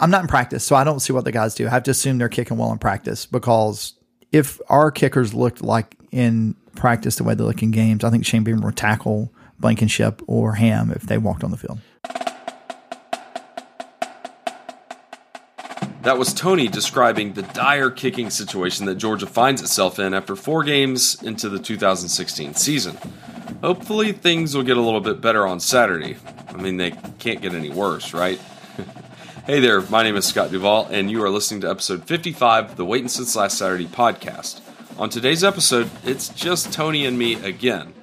I'm not in practice, so I don't see what the guys do. I have to assume they're kicking well in practice because if our kickers looked like in practice the way they look in games, I think Shane Beamer would tackle Blankenship or Ham if they walked on the field. That was Tony describing the dire kicking situation that Georgia finds itself in after four games into the 2016 season. Hopefully, things will get a little bit better on Saturday. I mean, they can't get any worse, right? hey there, my name is Scott Duvall, and you are listening to episode 55 of the Waiting Since Last Saturday podcast. On today's episode, it's just Tony and me again.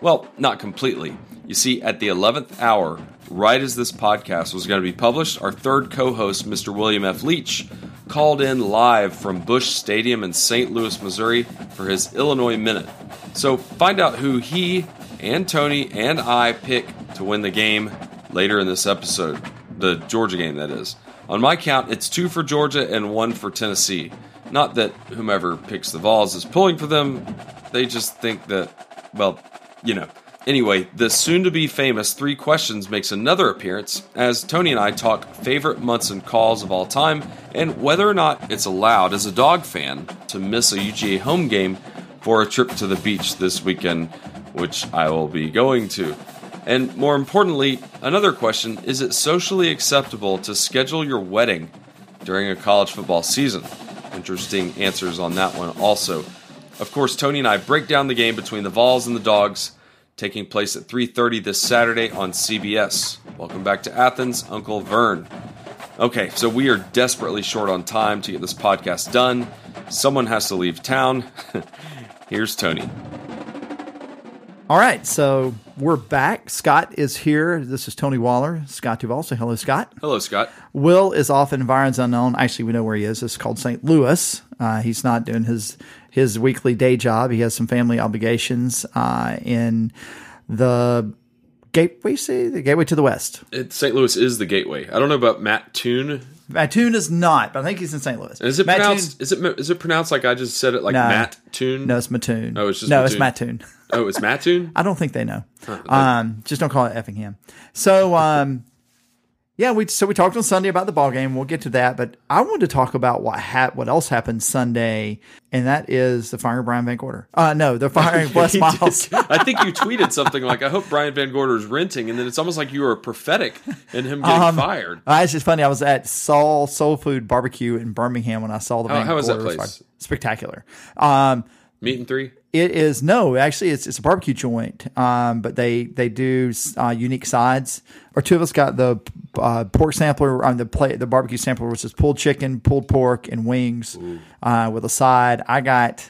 Well, not completely. You see, at the 11th hour, right as this podcast was going to be published, our third co host, Mr. William F. Leach, called in live from Busch Stadium in St. Louis, Missouri for his Illinois Minute. So find out who he and Tony and I pick to win the game later in this episode. The Georgia game, that is. On my count, it's two for Georgia and one for Tennessee. Not that whomever picks the Vols is pulling for them, they just think that, well, you know. Anyway, the soon to be famous Three Questions makes another appearance as Tony and I talk favorite Munson calls of all time and whether or not it's allowed as a dog fan to miss a UGA home game for a trip to the beach this weekend, which I will be going to. And more importantly, another question is it socially acceptable to schedule your wedding during a college football season? Interesting answers on that one also. Of course, Tony and I break down the game between the Vols and the Dogs taking place at 3:30 this Saturday on CBS. Welcome back to Athens, Uncle Vern. Okay, so we are desperately short on time to get this podcast done. Someone has to leave town. Here's Tony. All right, so we're back. Scott is here. This is Tony Waller. Scott Duval. Say hello, Scott. Hello, Scott. Will is off in environs unknown. Actually, we know where he is. It's called St. Louis. Uh, he's not doing his his weekly day job. He has some family obligations uh, in the gateway. Say the gateway to the west. It, St. Louis is the gateway. I don't know about Mattoon. Mattoon is not, but I think he's in St. Louis. Is it Mattoon- pronounced? Is it is it pronounced like I just said it, like No. Mattoon? No, it's Mattoon. Oh, it's just no, it's Mattoon. Oh, it's Mattoon. I don't think they know. Um, just don't call it Effingham. So, um, yeah, we so we talked on Sunday about the ball game. We'll get to that, but I wanted to talk about what hap- what else happened Sunday, and that is the firing of Brian Van Gorder. Uh, no, the firing of Les Miles. I think you tweeted something like, "I hope Brian Van Gorder is renting," and then it's almost like you were prophetic in him getting Um, fired. Uh, it's just funny. I was at Saul Soul Food Barbecue in Birmingham when I saw the How- Van how is that Gorder place? Spectacular. Um, Meat and three. It is no, actually, it's it's a barbecue joint, um, but they they do uh, unique sides. Or two of us got the uh, pork sampler on the plate, the barbecue sampler, which is pulled chicken, pulled pork, and wings uh, with a side. I got.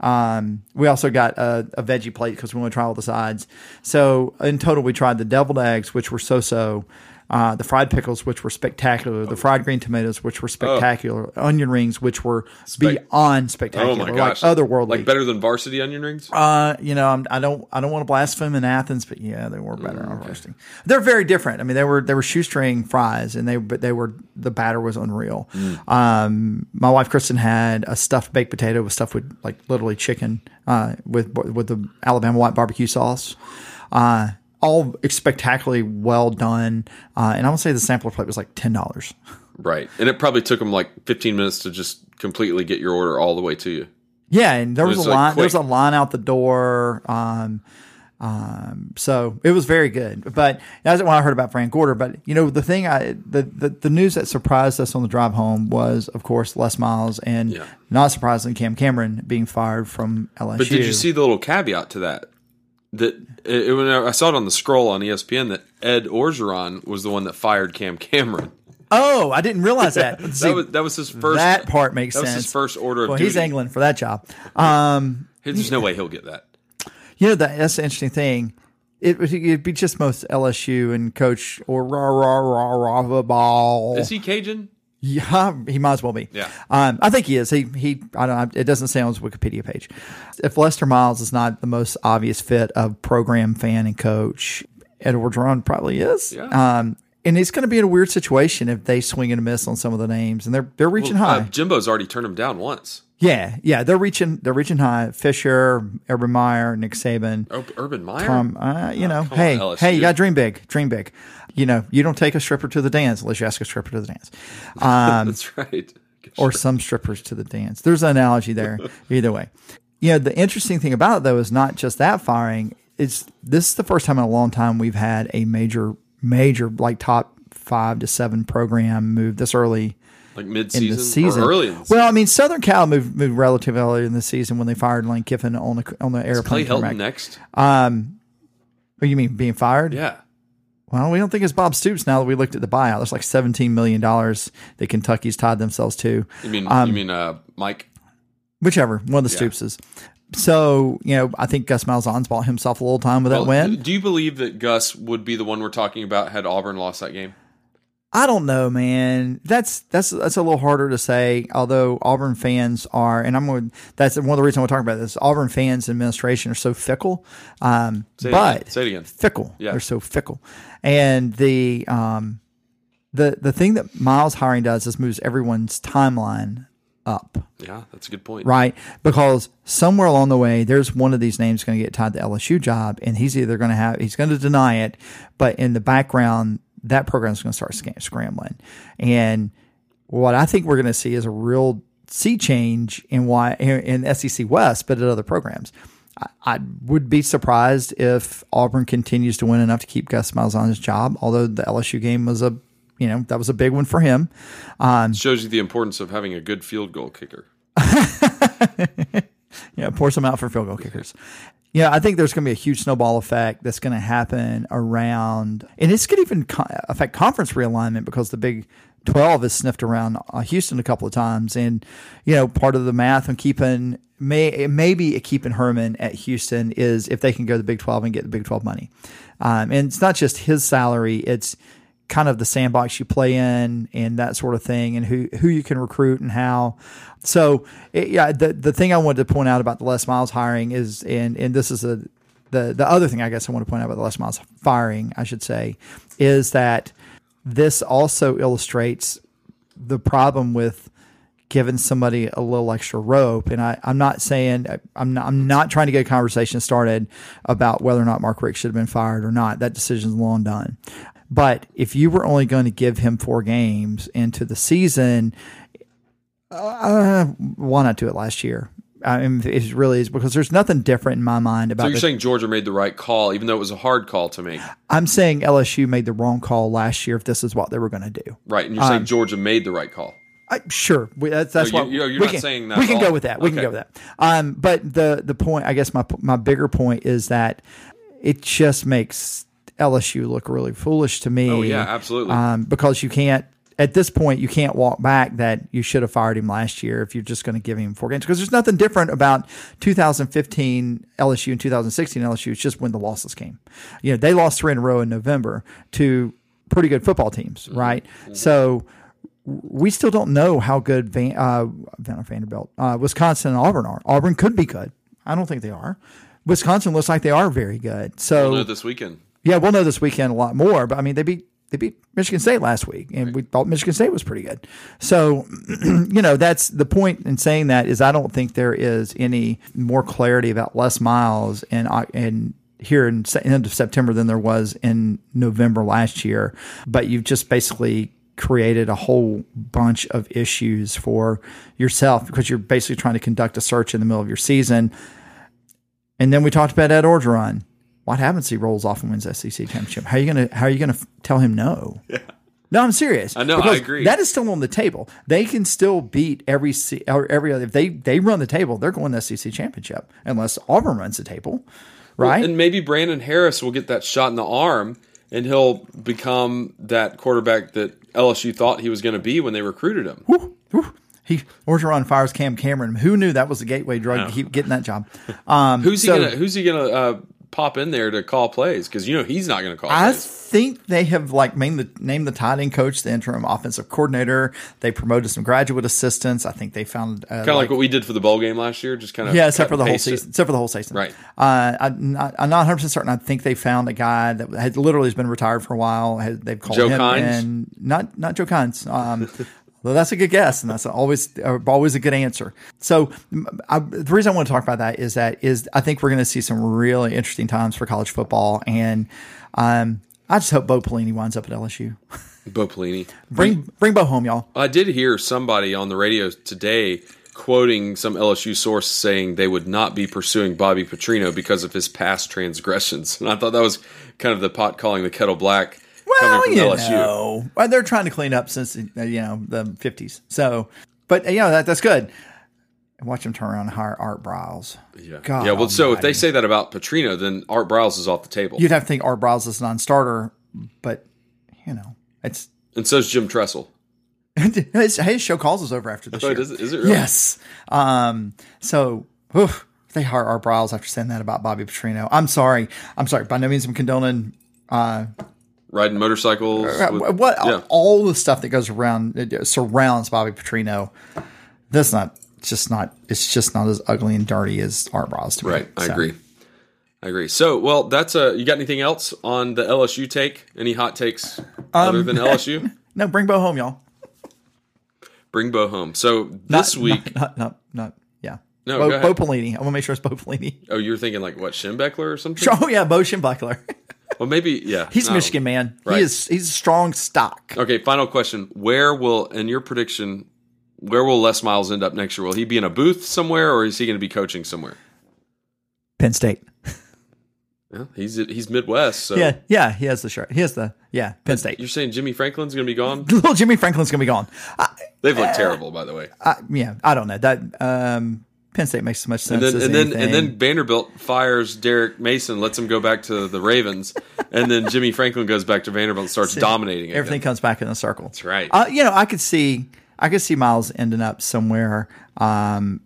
Um, we also got a, a veggie plate because we want to try all the sides. So in total, we tried the deviled eggs, which were so so. Uh, the fried pickles, which were spectacular, the fried green tomatoes, which were spectacular, onion rings, which were beyond spectacular, Oh my gosh, like otherworldly. like better than varsity onion rings. Uh, you know, I'm, I don't, I don't want to blaspheme in Athens, but yeah, they were better on roasting. They're very different. I mean, they were, they were shoestring fries, and they, but they were the batter was unreal. Um, my wife Kristen had a stuffed baked potato with stuffed with like literally chicken, uh, with with the Alabama white barbecue sauce. Uh, all spectacularly well done, uh, and I would say the sampler plate was like ten dollars. Right, and it probably took them like 15 minutes to just completely get your order all the way to you. Yeah, and there was, was, a like, line. There was a line out the door. Um, um, so it was very good. But that's when I heard about Frank Gorder. But you know, the thing I the, the the news that surprised us on the drive home was, of course, Les Miles, and Yeah. not surprisingly, Cam Cameron being fired from LSU. But did you see the little caveat to that? That it, it- when I saw it on the scroll on E ESPN that Ed Orgeron was the one that fired Cam Cameron. Oh, I didn't realize that. Let's see. That was that was his first. that part makes that sense. his first order of well, duty. he's angling for that job. Um, There's no way he'll get that. You know that that's the interesting thing. It would be just most LSU and coach or rah rah rah rah ball. Is he Cajun? Yeah, he might as well be. Yeah. um, I think he is. He he. I don't. know. It doesn't say on his Wikipedia page. If Lester Miles is not the most obvious fit of program fan and coach, Edward Orgeron probably is. Yeah. Um, and it's going to be in a weird situation if they swing and a miss on some of the names, and they're they're reaching Uh, high. Jimbo's already turned him down once. Yeah, yeah, they're reaching they're reaching high. Fisher, Urban Meyer, Nick Saban, Oh, Urban Meyer. um, uh, you know, come hey, on, hey, you got to dream big, dream big. You know, you don't take a stripper to the dance unless you ask a stripper to the dance, um, That's right. or some strippers to the dance. There's an analogy there. Either way, you know, the interesting thing about it though is not just that firing. It's this is the first time in a long time we've had a major, major like top five to seven program move this early like mid in season, the season. or early in the season. well, I mean, Southern Cal moved, moved relatively early in the season when they fired Lane Kiffin on the on the Clay airplane. Helton tarmac. next. Um, Oh, you mean being fired? Yeah. Well, we don't think it's Bob Stoops now that we looked at the buyout. There's like $17 million that Kentucky's tied themselves to. You mean Um, you mean uh, Mike? Whichever, one of the Yeah. Stoopses. So, you know, I think Gus Malzahn's bought himself a little time with that win. Do you believe that Gus would be the one we're talking about had Auburn lost that game? I don't know, man. That's that's that's a little harder to say. Although Auburn fans are, and I'm going. That's one of the reasons we're talking about this. Auburn fans and administration are so fickle. Um, Say it but again. Say it again. fickle. Yeah. They're so fickle. And the um the the thing that Miles hiring does is moves everyone's timeline up, Yeah, that's a good point. right? Because somewhere along the way, there's one of these names going to get tied to the LSU job, and he's either going to have he's going to deny it, but in the background, that program's going to start sca- scrambling. And what I think we're going to see is a real sea change in why in SEC West, but at other programs. I, I would be surprised if Auburn continues to win enough to keep Gus Miles on his job. Although the LSU game was a, you know, that was a big one for him. Um, Shows you the importance of having a good field goal kicker. Yeah, pour some out for field goal kickers. Yeah, I think there's going to be a huge snowball effect that's going to happen around, and going to even co- affect conference realignment because the Big 12 has sniffed around uh, Houston a couple of times, and you know part of the math on keeping may maybe keeping Herman at Houston is if they can go to the Big 12 and get the Big 12 money, um, and it's not just his salary; it's kind of the sandbox you play in and that sort of thing and who who you can recruit and how so it, yeah the the thing I wanted to point out about the Les Miles hiring is and and this is a the the other thing I guess I want to point out about the Les Miles firing I should say is that this also illustrates the problem with giving somebody a little extra rope. And I, I'm not saying I'm not, I'm not trying to get a conversation started about whether or not Mark Richt should have been fired or not. That decision's long done. But if you were only going to give him four games into the season, uh, why not do it last year? I mean, it really is because there's nothing different in my mind about. So you're the- saying Georgia made the right call, even though it was a hard call to make, I'm saying LSU made the wrong call last year if this is what they were going to do. right? And you're Um, saying Georgia made the right call. I, sure, we, that's that's No, what you- you're- you're we not can, saying that We can all. go with that. We can go with that. Um, but the the point, I guess, my my bigger point is that it just makes LSU look really foolish to me. Oh yeah, absolutely. Um, because you can't at this point you can't walk back that you should have fired him last year if you're just going to give him four games because there's nothing different about 2015 LSU and 2016 LSU. It's just when the losses came. You know, they lost three in a row in November to pretty good football teams, Mm-hmm. right? So we still don't know how good Van, uh, Van- Vanderbilt, uh, Wisconsin, and Auburn are. Auburn could be good. I don't think they are. Wisconsin looks like they are very good. So this weekend. Yeah, we'll know this weekend a lot more. But I mean, they beat they beat Michigan State last week, and we thought Michigan State was pretty good. So, you know, that's the point in saying that is I don't think there is any more clarity about Les Miles and and uh, here in end of September than there was in November last year. But you've just basically created a whole bunch of issues for yourself because you're basically trying to conduct a search in the middle of your season. And then we talked about Ed Orgeron. What happens he rolls off and wins SEC championship? How are you gonna How are you gonna f- tell him no? Yeah. No, I'm serious. I know, I agree. That is still on the table. They can still beat every se- or every other. If they they run the table, they're going to SEC championship unless Auburn runs the table, right? And maybe Brandon Harris will get that shot in the arm, and he'll become that quarterback that LSU thought he was going to be when they recruited him. Whew, whew. He Orgeron fires Cam Cameron. Who knew that was the gateway drug to keep getting that job? Um, Who's he so gonna Who's he gonna uh, pop in there to call plays? Because you know he's not going to call I plays. think they have like named the named the tight end coach, the interim offensive coordinator. They promoted some graduate assistants. I think they found uh, Kind of like, what we did for the bowl game last year. Just kind of yeah, except for the whole season. Except for the whole season, Right. Uh, I'm not, 100 percent certain. I think they found a guy that had literally has been retired for a while. Had, they've called Joe him Kines? and not not Joe Kines. Um, Well, that's a good guess, and that's always uh, always a good answer. So, I, the reason I want to talk about that is that is I think we're going to see some really interesting times for college football, and um, I just hope Bo Pelini winds up at LSU. Bo Pelini. Bring bring Bo home, y'all. I did hear somebody on the radio today quoting some LSU source saying they would not be pursuing Bobby Petrino because of his past transgressions, and I thought that was kind of the pot calling the kettle black. Well, you LSU. know, well, they're trying to clean up since uh, you know the fifties. So, but you know that that's good. And watch them turn around and hire Art Briles. Yeah. God yeah. Well, so if they say that about Petrino, then Art Briles is off the table, You'd have to think Art Briles is a non-starter, but you know it's and so is Jim Tressel. his, his show calls us over after this Oh, year. is it- is it really? Yes. Um. So. oof, they hire Art Briles after saying that about Bobby Petrino. I'm sorry. I'm sorry. By no means I'm condoning uh, Riding motorcycles. with- what yeah. all the stuff that goes around surrounds Bobby Petrino. That's not just not it's just not as ugly and dirty as Art Briles to me. Right. I So, agree. I agree. So, well, that's a. You got anything else on the LSU take? Any hot takes other Um, than LSU? No, bring Bo home, y'all. Bring Bo home. So this Not- week. not, not, not, yeah. No, Bo, Bo. Pelini. I want to make sure it's Bo Pelini. oh, you're thinking like what Schembechler or something? Oh yeah, Bo Schembechler. Well, maybe yeah. He's no. Michigan man. Right. He is he's a strong stock. Okay, final question. Where will, in your prediction, where will Les Miles end up next year? Will he be in a booth somewhere, or is he going to be coaching somewhere? Penn State. Yeah, he's he's Midwest, so Yeah, yeah. He has the shirt. He has the yeah. Penn State. you're saying Jimmy Franklin's going to be gone? Little Jimmy Franklin's gonna be gone. I, They've looked terrible, by the way. I, yeah, I don't know that. Um, Penn State makes as much sense And then and then and then Vanderbilt fires Derek Mason, lets him go back to the Ravens, and then Jimmy Franklin goes back to Vanderbilt and starts dominating it. everything comes back in a circle. That's right. Uh, you know, I could see, I could see Miles ending up somewhere, um,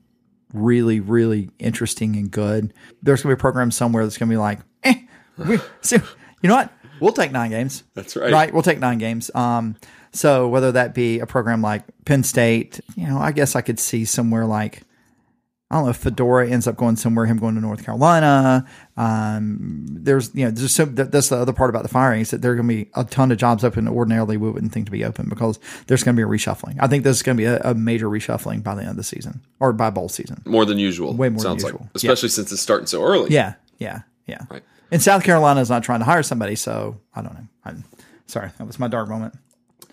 really, really interesting and good. There's gonna be a program somewhere that's gonna be like, eh, we, so, you know what? We'll take nine games. That's right. Right, we'll take nine games. Um, so whether that be a program like Penn State, you know, I guess I could see somewhere like. I don't know if Fedora ends up going somewhere, him going to North Carolina. Um, there's, you know, there's so that, that's the other part about the firing is that there are going to be a ton of jobs open that ordinarily we wouldn't think to be open because there's going to be a reshuffling. I think there's going to be a, a major reshuffling by the end of the season or by bowl season. more than usual. Way more than usual. like, especially since it's starting so early. Yeah, yeah, yeah. Right. And South Carolina is not trying to hire somebody, so I don't know. I'm sorry, that was my dark moment.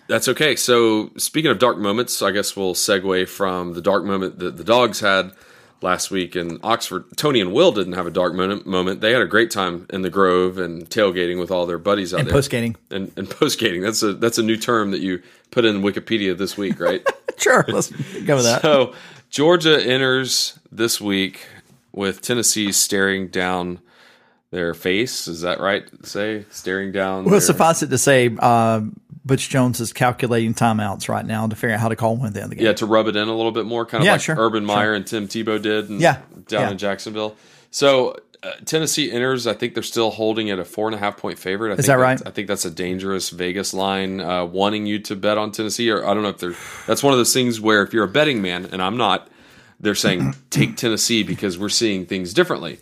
That's okay. So, speaking of dark moments, I guess we'll segue from the dark moment that the dogs had last week in Oxford. Tony and Will didn't have a dark moment. moment. They had a great time in the Grove and tailgating with all their buddies out And there. post skating. and, and post skating. That's a that's a new term that you put in Wikipedia this week, right? Sure, let's go with that. so Georgia enters this week with Tennessee staring down their face. Is that right? to Say staring down. Well, their- suffice it to say, uh, Butch Jones is calculating timeouts right now to figure out how to call one at the end of the game. Yeah, to rub it in a little bit more, kind of Yeah, like sure, Urban Meyer and Tim Tebow did in- Yeah, down yeah. in Jacksonville. So uh, Tennessee enters. I think they're still holding at a four and a half point favorite. I think that right? I think that's a dangerous Vegas line, uh, wanting you to bet on Tennessee. Or I don't know if they're. That's one of those things where if you're a betting man, and I'm not, they're saying take Tennessee because we're seeing things differently.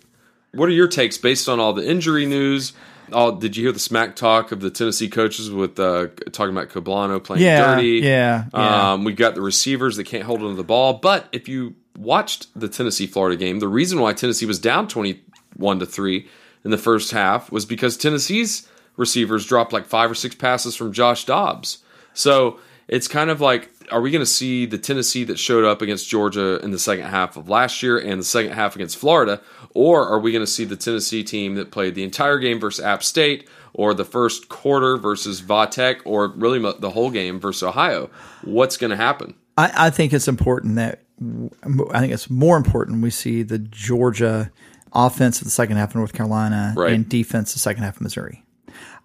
What are your takes based on all the injury news? All, did you hear the smack talk of the Tennessee coaches with uh, talking about Cablano playing Yeah, dirty? yeah, yeah. Um, we've got the receivers that can't hold onto the ball. But if you watched the Tennessee Florida game, the reason why Tennessee was down 21 to 3 in the first half was because Tennessee's receivers dropped like five or six passes from Josh Dobbs. So it's kind of like, are we going to see the Tennessee that showed up against Georgia in the second half of last year and the second half against Florida? Or are we going to see the Tennessee team that played the entire game versus App State or the first quarter versus Vatech or really the whole game versus Ohio? What's going to happen? I, I think it's important that I think it's more important we see the Georgia offense in the second half of North Carolina Right. and defense the second half of Missouri,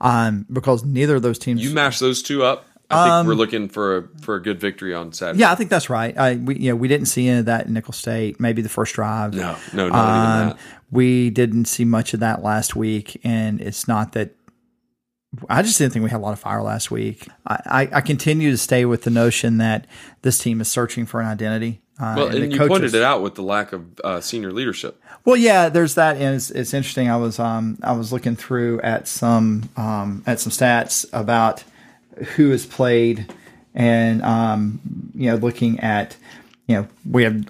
um, because neither of those teams. You mash those two up. I think we're looking for a for a good victory on Saturday. Um, yeah, I think that's right. I we you know we didn't see any of that in Nicholls State. Maybe the first drive. No, no, not even Um, that. We didn't see much of that last week, and it's not that. I just didn't think we had a lot of fire last week. I, I, I continue to stay with the notion that this team is searching for an identity. Uh, Well, the and you coaches- pointed it out with the lack of uh, senior leadership. Well, yeah, there's that, and it's, it's interesting. I was um, I was looking through at some um, at some stats about who has played, and um, you know, looking at, you know, we have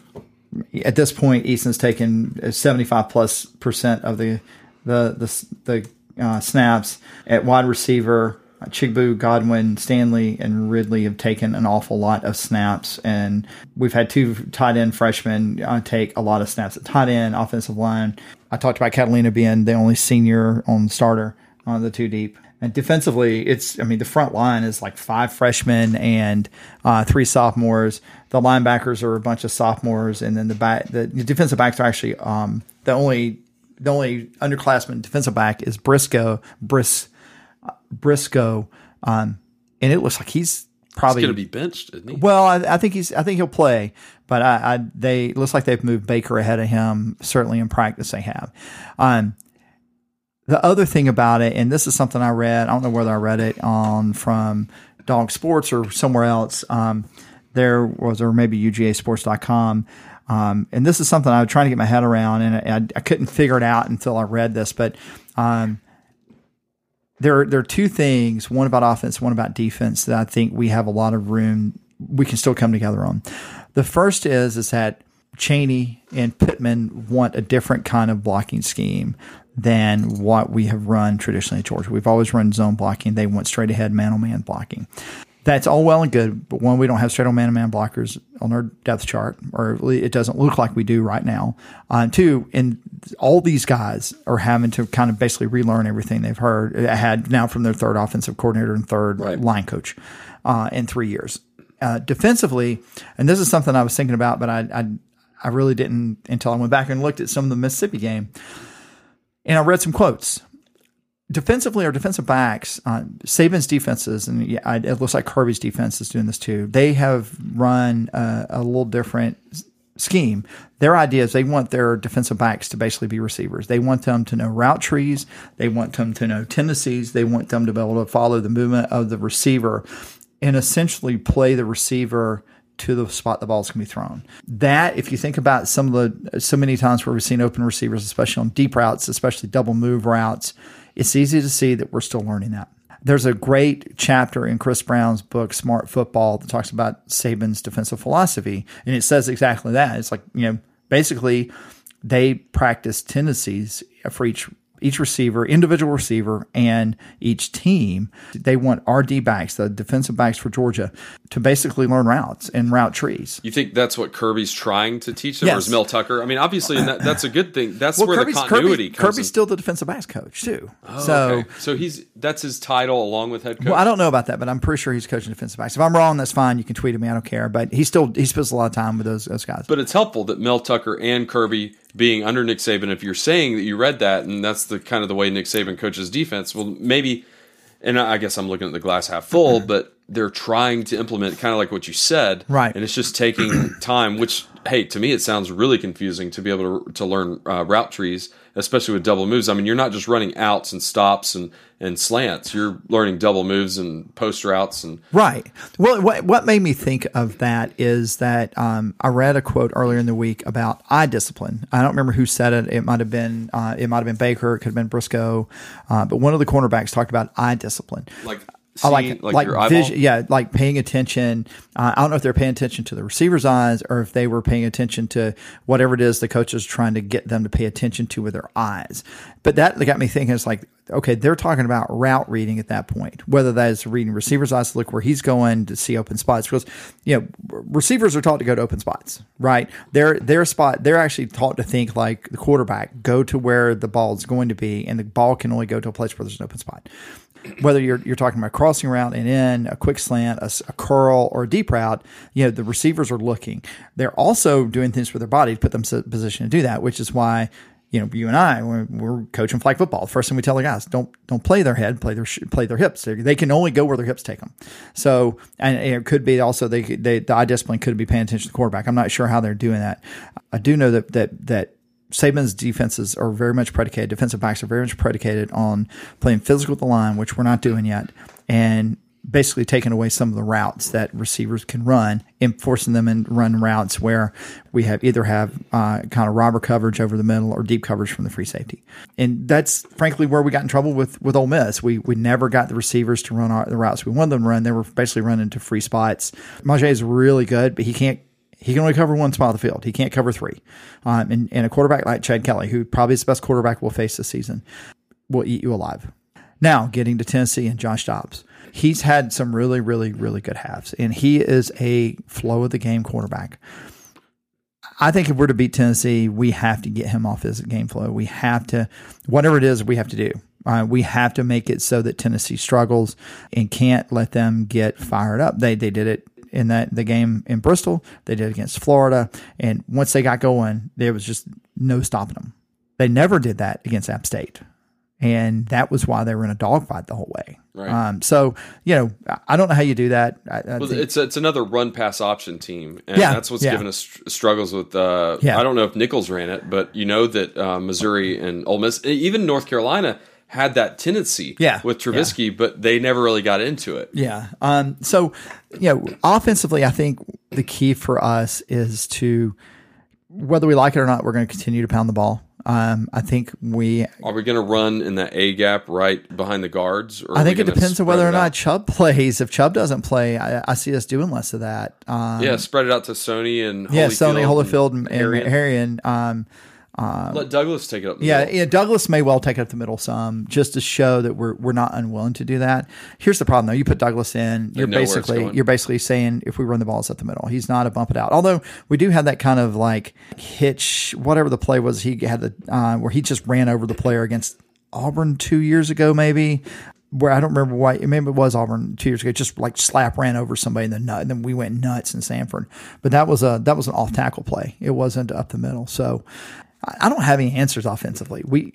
at this point, Eason's taken 75 plus percent of the the the, the uh, snaps at wide receiver. Chigbu, Godwin, Stanley, and Ridley have taken an awful lot of snaps, and we've had two tight end freshmen uh, take a lot of snaps at tight end, offensive line. I talked about Catalina being the only senior on the starter on the two deep. And defensively, it's I mean the front line is like five freshmen and uh, three sophomores. The linebackers are a bunch of sophomores, and then the back the defensive backs are actually um, the only the only underclassman defensive back is Briscoe Bris Briscoe, um, and it looks like he's probably going to be benched, isn't he? Well, I, I, think he's I think he'll play, but I, I they looks like they've moved Baker ahead of him. Certainly in practice they have. Um, the other thing about it, and this is something I read, I don't know whether I read it on from Dawg Sports or somewhere else. Um, there was, or maybe UGAsports.com. Um, and this is something I was trying to get my head around, and I, I couldn't figure it out until I read this. But um, there, there are two things: one about offense, one about defense that I think we have a lot of room. We can still come together on. The first is is that Chaney and Pittman want a different kind of blocking scheme than what we have run traditionally at Georgia. We've always run zone blocking. They want straight ahead man on man blocking. That's all well and good, but one, we don't have straight on man on man blockers on our depth chart, or it doesn't look like we do right now. Uh, two, and all these guys are having to kind of basically relearn everything they've heard uh, had now from their third offensive coordinator and third right. line coach uh, in three years. Uh, defensively, and this is something I was thinking about, but I, I I really didn't until I went back and looked at some of the Mississippi game. And I read some quotes. Defensively, our defensive backs, uh, Saban's defenses, and yeah, it looks like Kirby's defense is doing this too. They have run a, a little different scheme. Their idea is they want their defensive backs to basically be receivers. They want them to know route trees. They want them to know tendencies. They want them to be able to follow the movement of the receiver and essentially play the receiver to the spot the ball's to be thrown. That, if you think about some of the so many times where we've seen open receivers, especially on deep routes, especially double move routes, it's easy to see that we're still learning that. There's a great chapter in Chris Brown's book, Smart Football, that talks about Saban's defensive philosophy. And it says exactly that. It's like, you know, basically they practice tendencies for each each receiver, individual receiver, and each team. They want RD backs, the defensive backs for Georgia, to basically learn routes and route trees. You think that's what Kirby's trying to teach them, yes. or is Mel Tucker? I mean, obviously, that, that's a good thing. That's well, where Kirby's, the continuity Kirby, comes. Kirby's in. still the defensive backs coach too. Oh, so, okay. so he's that's his title along with head coach. Well, I don't know about that, but I'm pretty sure he's coaching defensive backs. If I'm wrong, that's fine. You can tweet at me. I don't care. But he still he spends a lot of time with those those guys. But it's helpful that Mel Tucker and Kirby being under Nick Saban, if you're saying that you read that and that's the kind of the way Nick Saban coaches defense, well, maybe, and I guess I'm looking at the glass half full, mm-hmm. but they're trying to implement kind of like what you said, right? And it's just taking time. Which, hey, to me, it sounds really confusing to be able to to learn uh, route trees especially with double moves. I mean, you're not just running outs and stops and, and slants. You're learning double moves and post routes and right. Well, what what made me think of that is that um, I read a quote earlier in the week about eye discipline. I don't remember who said it. It might have been uh, it might have been Baker. It could have been Briscoe, uh, but one of the cornerbacks talked about eye discipline. Like Seeing, like like, like vision, yeah, like paying attention. Uh, I don't know if they're paying attention to the receiver's eyes or if they were paying attention to whatever it is the coach is trying to get them to pay attention to with their eyes. But that got me thinking. It's like okay, they're talking about route reading at that point, whether that is reading receiver's eyes to look where he's going to see open spots. Because you know, receivers are taught to go to open spots, right? Their their spot, they're actually taught to think like the quarterback, go to where the ball is going to be, and the ball can only go to a place where there's an open spot whether you're you're talking about crossing route and in a quick slant, a, a, curl, or a deep route, you know the receivers are looking. They're also doing things with their body to put them in position to do that, which is why you know you and I we're, we're coaching flag football. The first thing we tell the guys don't don't play their head, play their play their hips. They, they can only go where their hips take them. So and it could be also they, they the eye discipline could be paying attention to the quarterback. I'm not sure how they're doing that. I do know that that that Saban's defenses are very much predicated, defensive backs are very much predicated on playing physical with the line, which we're not doing yet, and basically taking away some of the routes that receivers can run and forcing them and run routes where we have either have uh, kind of robber coverage over the middle or deep coverage from the free safety. And that's frankly where we got in trouble with with Ole Miss. We we never got the receivers to run our, the routes we wanted them to run. They were basically running to free spots. Majay is really good, but he can't he can only cover one spot of the field. He can't cover three. Um, and, and a quarterback like Chad Kelly, who probably is the best quarterback we'll face this season, will eat you alive. Now, getting to Tennessee and Josh Dobbs. He's had some really, really, really good halves, and he is a flow of the game quarterback. I think if we're to beat Tennessee, we have to get him off his game flow. We have to, whatever it is, we have to do. Uh, we have to make it so that Tennessee struggles and can't let them get fired up. They they did it in that the game in Bristol. They did against Florida, and once they got going, there was just no stopping them. They never did that against App State, and that was why they were in a dogfight the whole way. Right. Um, so you know, I don't know how you do that. I, I Well, it's it's another run pass option team, and Yeah, that's what's yeah. given us struggles with. Uh, Yeah. I don't know if Nicholls ran it, but you know that uh, Missouri and Ole Miss, even North Carolina, had that tendency. Yeah, with Trubisky, but they never really got into it. Yeah. Um, so, you know, offensively, I think the key for us is to, whether we like it or not, we're going to continue to pound the ball. Um, I think we, Are we going to run in that A gap right behind the guards? Or I think it depends on whether or not? Chubb plays. If Chubb doesn't play, I, I see us doing less of that. Um, Yeah, spread it out to Sony and yeah, Sony Holyfield and, and Arian. Herrien. Um, Let Douglas take it up. The Yeah, middle. yeah, Douglas may well take it up the middle some, just to show that we're we're not unwilling to do that. Here's the problem though: you put Douglas in, you're know where it's basically you're basically saying if we run the balls up the middle. He's not a bump it out. Although we do have that kind of like hitch, whatever the play was, he had the uh, where he just ran over the player against Auburn two years ago, maybe. Where I don't remember why, maybe it was Auburn two years ago. Just like slap ran over somebody in the nut, and then we went nuts in Sanford. But that was a that was an off tackle play. It wasn't up the middle. So I don't have any answers offensively. We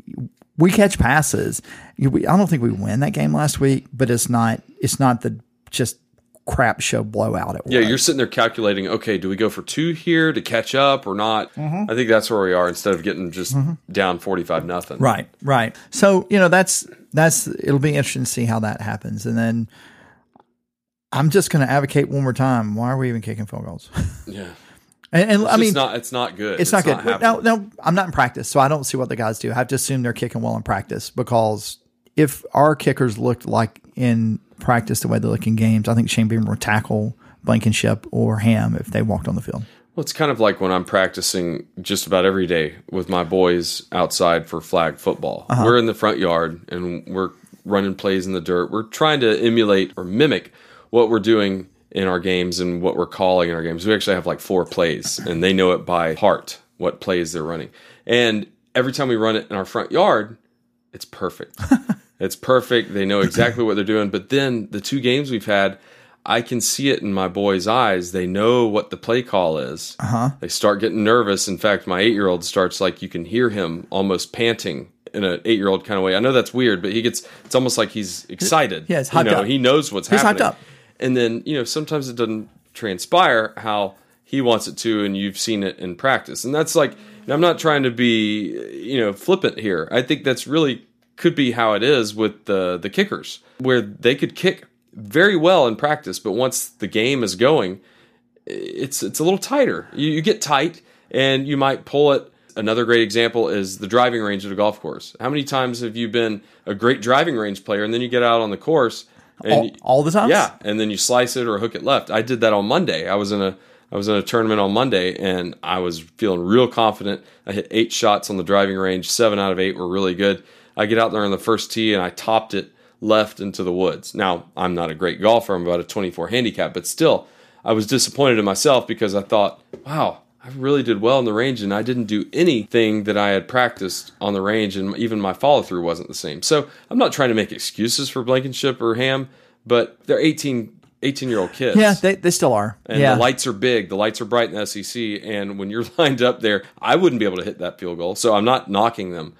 we catch passes. We- I don't think we win that game last week, but it's not it's not the just crap show blowout. It Yeah, was. you're sitting there calculating. Okay, do we go for two here to catch up or not? Mm-hmm. I think that's where we are. Instead of getting just down forty-five nothing. right, right. So you know that's that's it'll be interesting to see how that happens, and then. I'm just going to advocate one more time. Why are we even kicking field goals? Yeah. And, and I mean, not. It's not good. it's, not good. happening. no, no, I'm not in practice, so I don't see what the guys do. I have to assume they're kicking well in practice because if our kickers looked like in practice the way they look in games, I think Shane Beamer would tackle Blankenship or Ham if they walked on the field. Well, it's kind of like when I'm practicing just about every day with my boys outside for flag football. Uh-huh. We're in the front yard and we're running plays in the dirt. We're trying to emulate or mimic what we're doing in our games and what we're calling in our games. We actually have like four plays and they know it by heart what plays they're running. And every time we run it in our front yard, it's perfect. it's perfect. They know exactly what they're doing. But then the two games we've had, I can see it in my boys' eyes. They know what the play call is. Uh-huh. They start getting nervous. In fact, my eight year old starts like you can hear him almost panting in an eight year old kind of way. I know that's weird, but he gets it's almost like he's excited. Yeah, he's you know, up. he knows what's He's hyped happening. up. And then, you know, sometimes it doesn't transpire how he wants it to, and you've seen it in practice. And that's like, and I'm not trying to be, you know, flippant here. I think that's really could be how it is with the the kickers, where they could kick very well in practice, but once the game is going, it's it's a little tighter. You, you get tight, and you might pull it. Another great example is the driving range at a golf course. How many times have you been a great driving range player, and then you get out on the course All, you- all the time? yeah, and then you slice it or hook it left. I did that on Monday. I was in a I was in a tournament on Monday and I was feeling real confident. I hit eight shots on the driving range. Seven out of eight were really good. I get out there on the first tee and I topped it left into the woods. Now I'm not a great golfer. I'm about a 24 handicap, but still, I was disappointed in myself because I thought, wow. I really did well in the range, and I didn't do anything that I had practiced on the range, and even my follow through wasn't the same. So I'm not trying to make excuses for Blankenship or Ham, but they're 18, 18 year old kids. Yeah, they, they still are. and yeah. the lights are big. The lights are bright in the SEC. And when you're lined up there, I wouldn't be able to hit that field goal. So I'm not knocking them.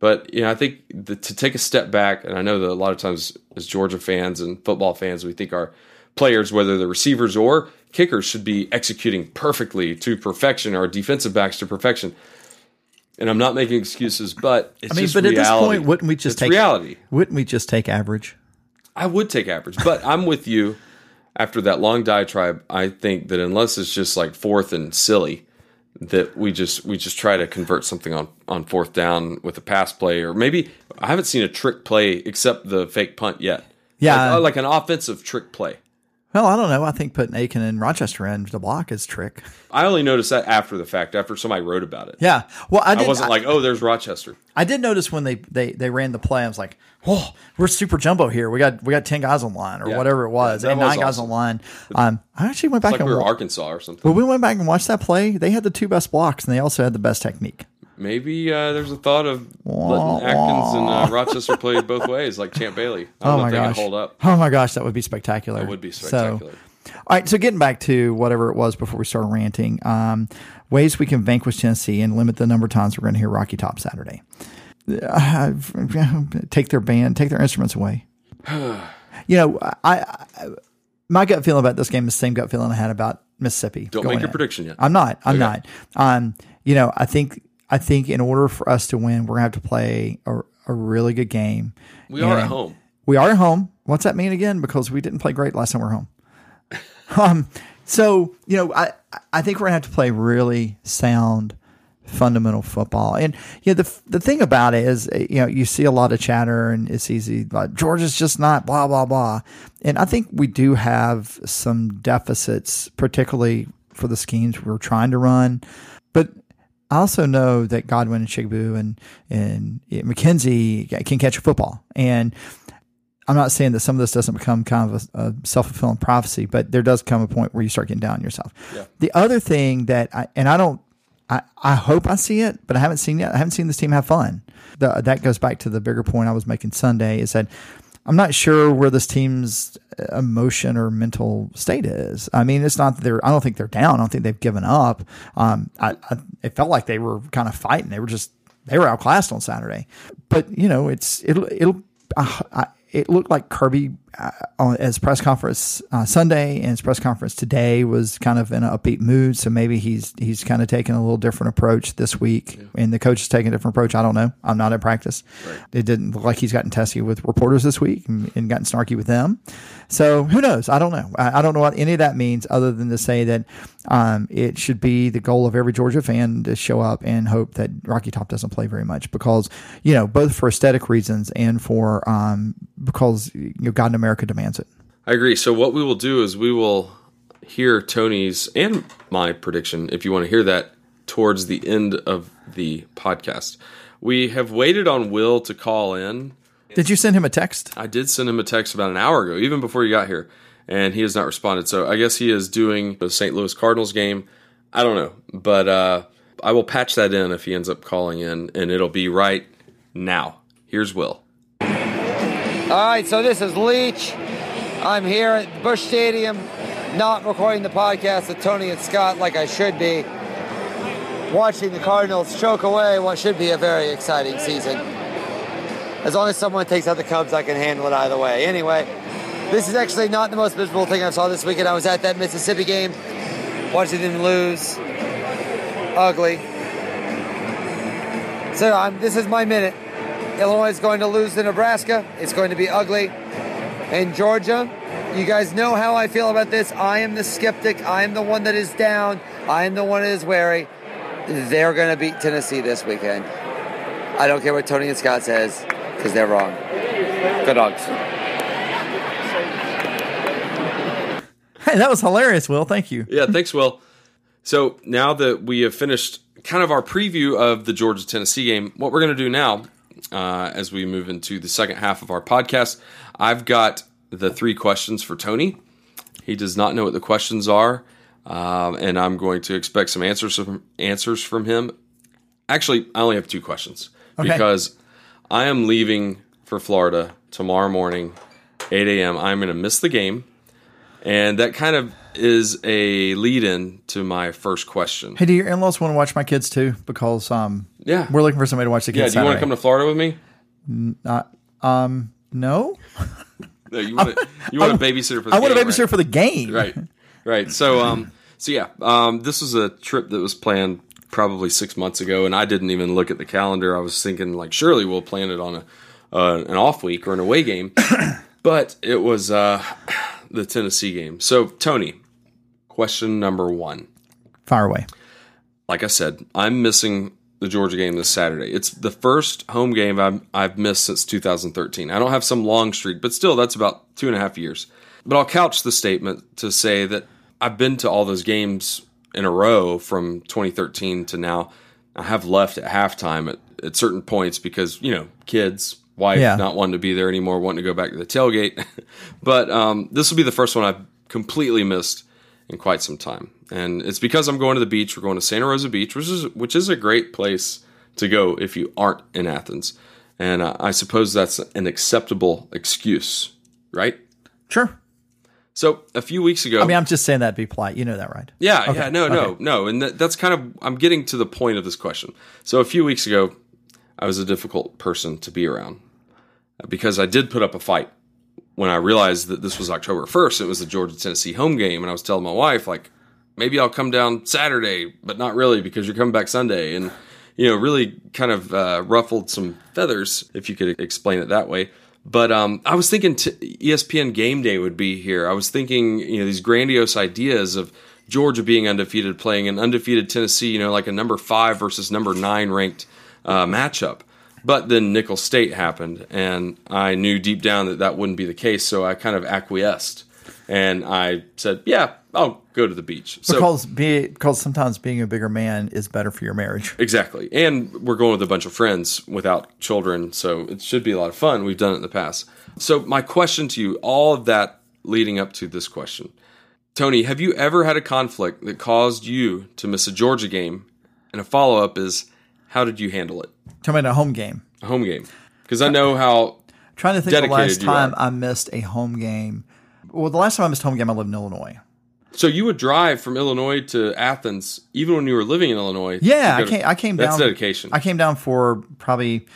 But you know, I think the, to take a step back, and I know that a lot of times as Georgia fans and football fans, we think our players, whether they're receivers or kickers, should be executing perfectly to perfection, or defensive backs to perfection. And I'm not making excuses, but it's I mean, but at this point, wouldn't we just it's take reality? Wouldn't we just take average? I would take average, but I'm with you. After that long diatribe, I think that unless it's just like fourth and silly, that we just we just try to convert something on on fourth down with a pass play, or maybe I haven't seen a trick play except the fake punt yet. Yeah. like, uh, like an offensive trick play. Well, I don't know. I think putting Atkins and Rochester in to block is trick. I only noticed that after the fact, after somebody wrote about it. Yeah. Well, I, I wasn't like, oh, there's Rochester. I did notice when they, they, they ran the play, I was like, "Oh, we're super jumbo here. We got we got ten guys on line or Yeah. whatever it was, Yeah, and was nine guys on line." Um, I actually went back Like and we were wa- Arkansas or something. when we went back and watched that play. They had the two best blocks, and they also had the best technique. Maybe uh, there's a thought of letting Atkins and uh, Rochester play both ways, like Champ Bailey. I don't Oh know my if they gosh! hold up. Oh my gosh, that would be spectacular. That would be So- spectacular. all right, so getting back to whatever it was before we started ranting, um, ways we can vanquish Tennessee and limit the number of times we're going to hear Rocky Top Saturday. Uh, take their band, take their instruments away. you know, I, I my gut feeling about this game is the same gut feeling I had about Mississippi. Don't make your in. prediction yet. I'm not. I'm Okay. not. Um, you know, I think I think in order for us to win, we're gonna have to play a, a really good game. We are at home. We are at home. What's that mean again? Because we didn't play great last time we're home. um, so you know, I I think we're gonna have to play really sound fundamental football. And you know, the the thing about it is, uh, you know, you see a lot of chatter, and it's easy. Like Georgia's just not blah blah blah. And I think we do have some deficits, particularly for the schemes we're trying to run. But I also know that Godwin and Chigbu and and McKenzie can catch a football. And I'm not saying that some of this doesn't become kind of a, a self fulfilling prophecy, but there does come a point where you start getting down on yourself. Yeah. The other thing that I and I don't. I, I hope I see it, but I haven't seen it. I haven't seen this team have fun. The, that goes back to the bigger point I was making Sunday is that I'm not sure where this team's emotion or mental state is. I mean, it's not they're. I don't think they're down. I don't think they've given up. Um, I, I it felt like they were kind of fighting. They were just they were outclassed on Saturday. But you know, it's it'll it'll. Uh, I, it looked like Kirby uh, on his press conference uh, Sunday and his press conference today was kind of in an upbeat mood. So maybe he's he's kind of taking a little different approach this week, and the coach is taking a different approach. I don't know. I'm not in practice. It didn't look like he's gotten testy with reporters this week and, and gotten snarky with them. So who knows? I don't know. I, I don't know what any of that means, other than to say that um, it should be the goal of every Georgia fan to show up and hope that Rocky Top doesn't play very much because you know both for aesthetic reasons and for um, because you know God in America demands it. I agree. So what we will do is we will hear Tony's and my prediction, if you want to hear that, towards the end of the podcast. We have waited on Will to call in. Did you send him a text? I did send him a text about an hour ago, even before you got here, and he has not responded. So I guess he is doing the St. Louis Cardinals game. I don't know, but uh, I will patch that in if he ends up calling in, and it'll be right now. Here's Will. All right, so this is Leach. I'm here at Busch Stadium, not recording the podcast with Tony and Scott like I should be, watching the Cardinals choke away what should be a very exciting season. As long as someone takes out the Cubs, I can handle it either way. Anyway, this is actually not the most miserable thing I saw this weekend. I was at that Mississippi game, watching them lose. Ugly. So I'm, this is my minute. Illinois is going to lose to Nebraska. It's going to be ugly. And Georgia, you guys know how I feel about this. I am the skeptic. I am the one that is down. I am the one that is wary. They're going to beat Tennessee this weekend. I don't care what Tony and Scott says because they're wrong. Good dogs. Hey, that was hilarious, Will. Thank you. Yeah, thanks, Will. So now that we have finished kind of our preview of the Georgia Tennessee game, what we're going to do now, uh, as we move into the second half of our podcast, I've got the three questions for Tony. He does not know what the questions are, um, and I'm going to expect some answers from answers from him. Actually, I only have two questions Okay. because I am leaving for Florida tomorrow morning, 8 a.m. I'm going to miss the game. And that kind of is a lead in to my first question. Hey, do your in laws want to watch my kids too? Because um, Yeah. we're looking for somebody to watch the kids. Yeah, do you want to come to Florida with me? Not, Um, no, No, you want to, you want a babysitter for the I want a babysitter right? for the game. right right so um so yeah um this was a trip that was planned probably six months ago and i didn't even look at the calendar i was thinking like surely we'll plan it on a uh, an off week or an away game But it was uh, the Tennessee game. So, Tony, question number one. Fire away. Like I said, I'm missing the Georgia game this Saturday. It's the first home game I've, I've missed since 2013. I don't have some long streak, but still, that's about two and a half years. But I'll couch the statement to say that I've been to all those games in a row from 2013 to now. I have left at halftime at, at certain points because, you know, kids, wife Yeah. not wanting to be there anymore, wanting to go back to the tailgate. but um, this will be the first one I've completely missed in quite some time. And it's because I'm going to the beach. We're going to Santa Rosa Beach, which is which is a great place to go if you aren't in Athens. And uh, I suppose that's an acceptable excuse, right? Sure. So a few weeks ago, I mean, I'm just saying that to be polite. You know that, right? yeah, yeah, no, no, no, and that, that's kind of I'm getting to the point of this question. So a few weeks ago, I was a difficult person to be around because I did put up a fight when I realized that this was October 1st. It was the Georgia Tennessee home game, and I was telling my wife like, maybe I'll come down Saturday, but not really because you're coming back Sunday, and you know, really kind of uh, ruffled some feathers, if you could explain it that way. But um, I was thinking t- ESPN Game Day would be here. I was thinking, you know, these grandiose ideas of Georgia being undefeated, playing an undefeated Tennessee, you know, like a number five versus number nine ranked uh, matchup. But then Nicholls State happened, and I knew deep down that that wouldn't be the case. So I kind of acquiesced, and I said, "Yeah, I'll go to the beach." So Because be, because sometimes being a bigger man is better for your marriage. Exactly. And we're going with a bunch of friends without children, so it should be a lot of fun. We've done it in the past. So, my question to you, all of that leading up to this question Tony, have you ever had a conflict that caused you to miss a Georgia game? And a follow up is, how did you handle it? Tell me about a home game. A home game. Because I know how. trying to think the last time. I missed a home game. Well, the last time I missed a home game, I lived in Illinois. So, you would drive from Illinois to Athens, even when you were living in Illinois. Yeah, I go to- came. I came That's down. dedication. I came down for probably.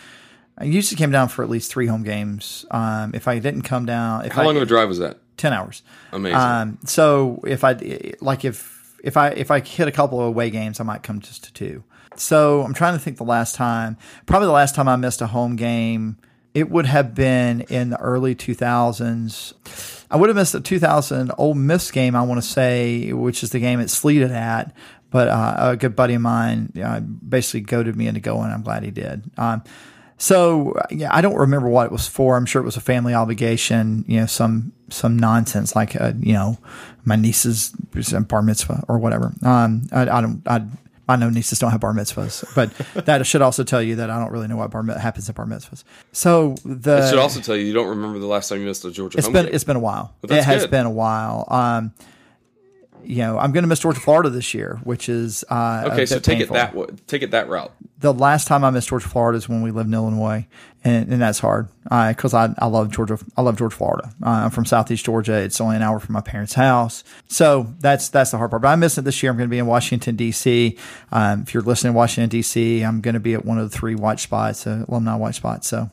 I usually came down for at least three home games. Um, if I didn't come down, if how I, long of a drive was that? ten hours. Amazing. Um, so if I like if if I if I hit a couple of away games, I might come just to two. So I'm trying to think the last time. Probably the last time I missed a home game, it would have been in the early 2000s. I would have missed the 2000 Ole Miss game. I want to say, which is the game it sleeted at. But uh, a good buddy of mine uh, basically goaded me into going. I'm glad he did. Um, so yeah, I don't remember what it was for. I'm sure it was a family obligation, you know, some some nonsense like uh, you know, my niece's bar mitzvah or whatever. Um, I, I don't. I, I know nieces don't have bar mitzvahs, but that should also tell you that I don't really know what bar mit- happens at bar mitzvahs. So the It should also tell you you don't remember the last time you missed a Georgia it's been game. it's been a while. It has good. been a while. Um, you know, I'm going to miss Georgia, Florida this year, which is uh, Okay, so take painful. it that way. Take it that route. the last time I missed Georgia, Florida is when we lived in Illinois, and, and that's hard because I, I love Georgia. I love Georgia, Florida. Uh, I'm from Southeast Georgia. It's only an hour from my parents' house, so that's that's the hard part. But I miss it this year. I'm going to be in Washington D.C. Um, if you're listening to Washington D.C., I'm going to be at one of the three watch spots, uh, alumni watch spots. So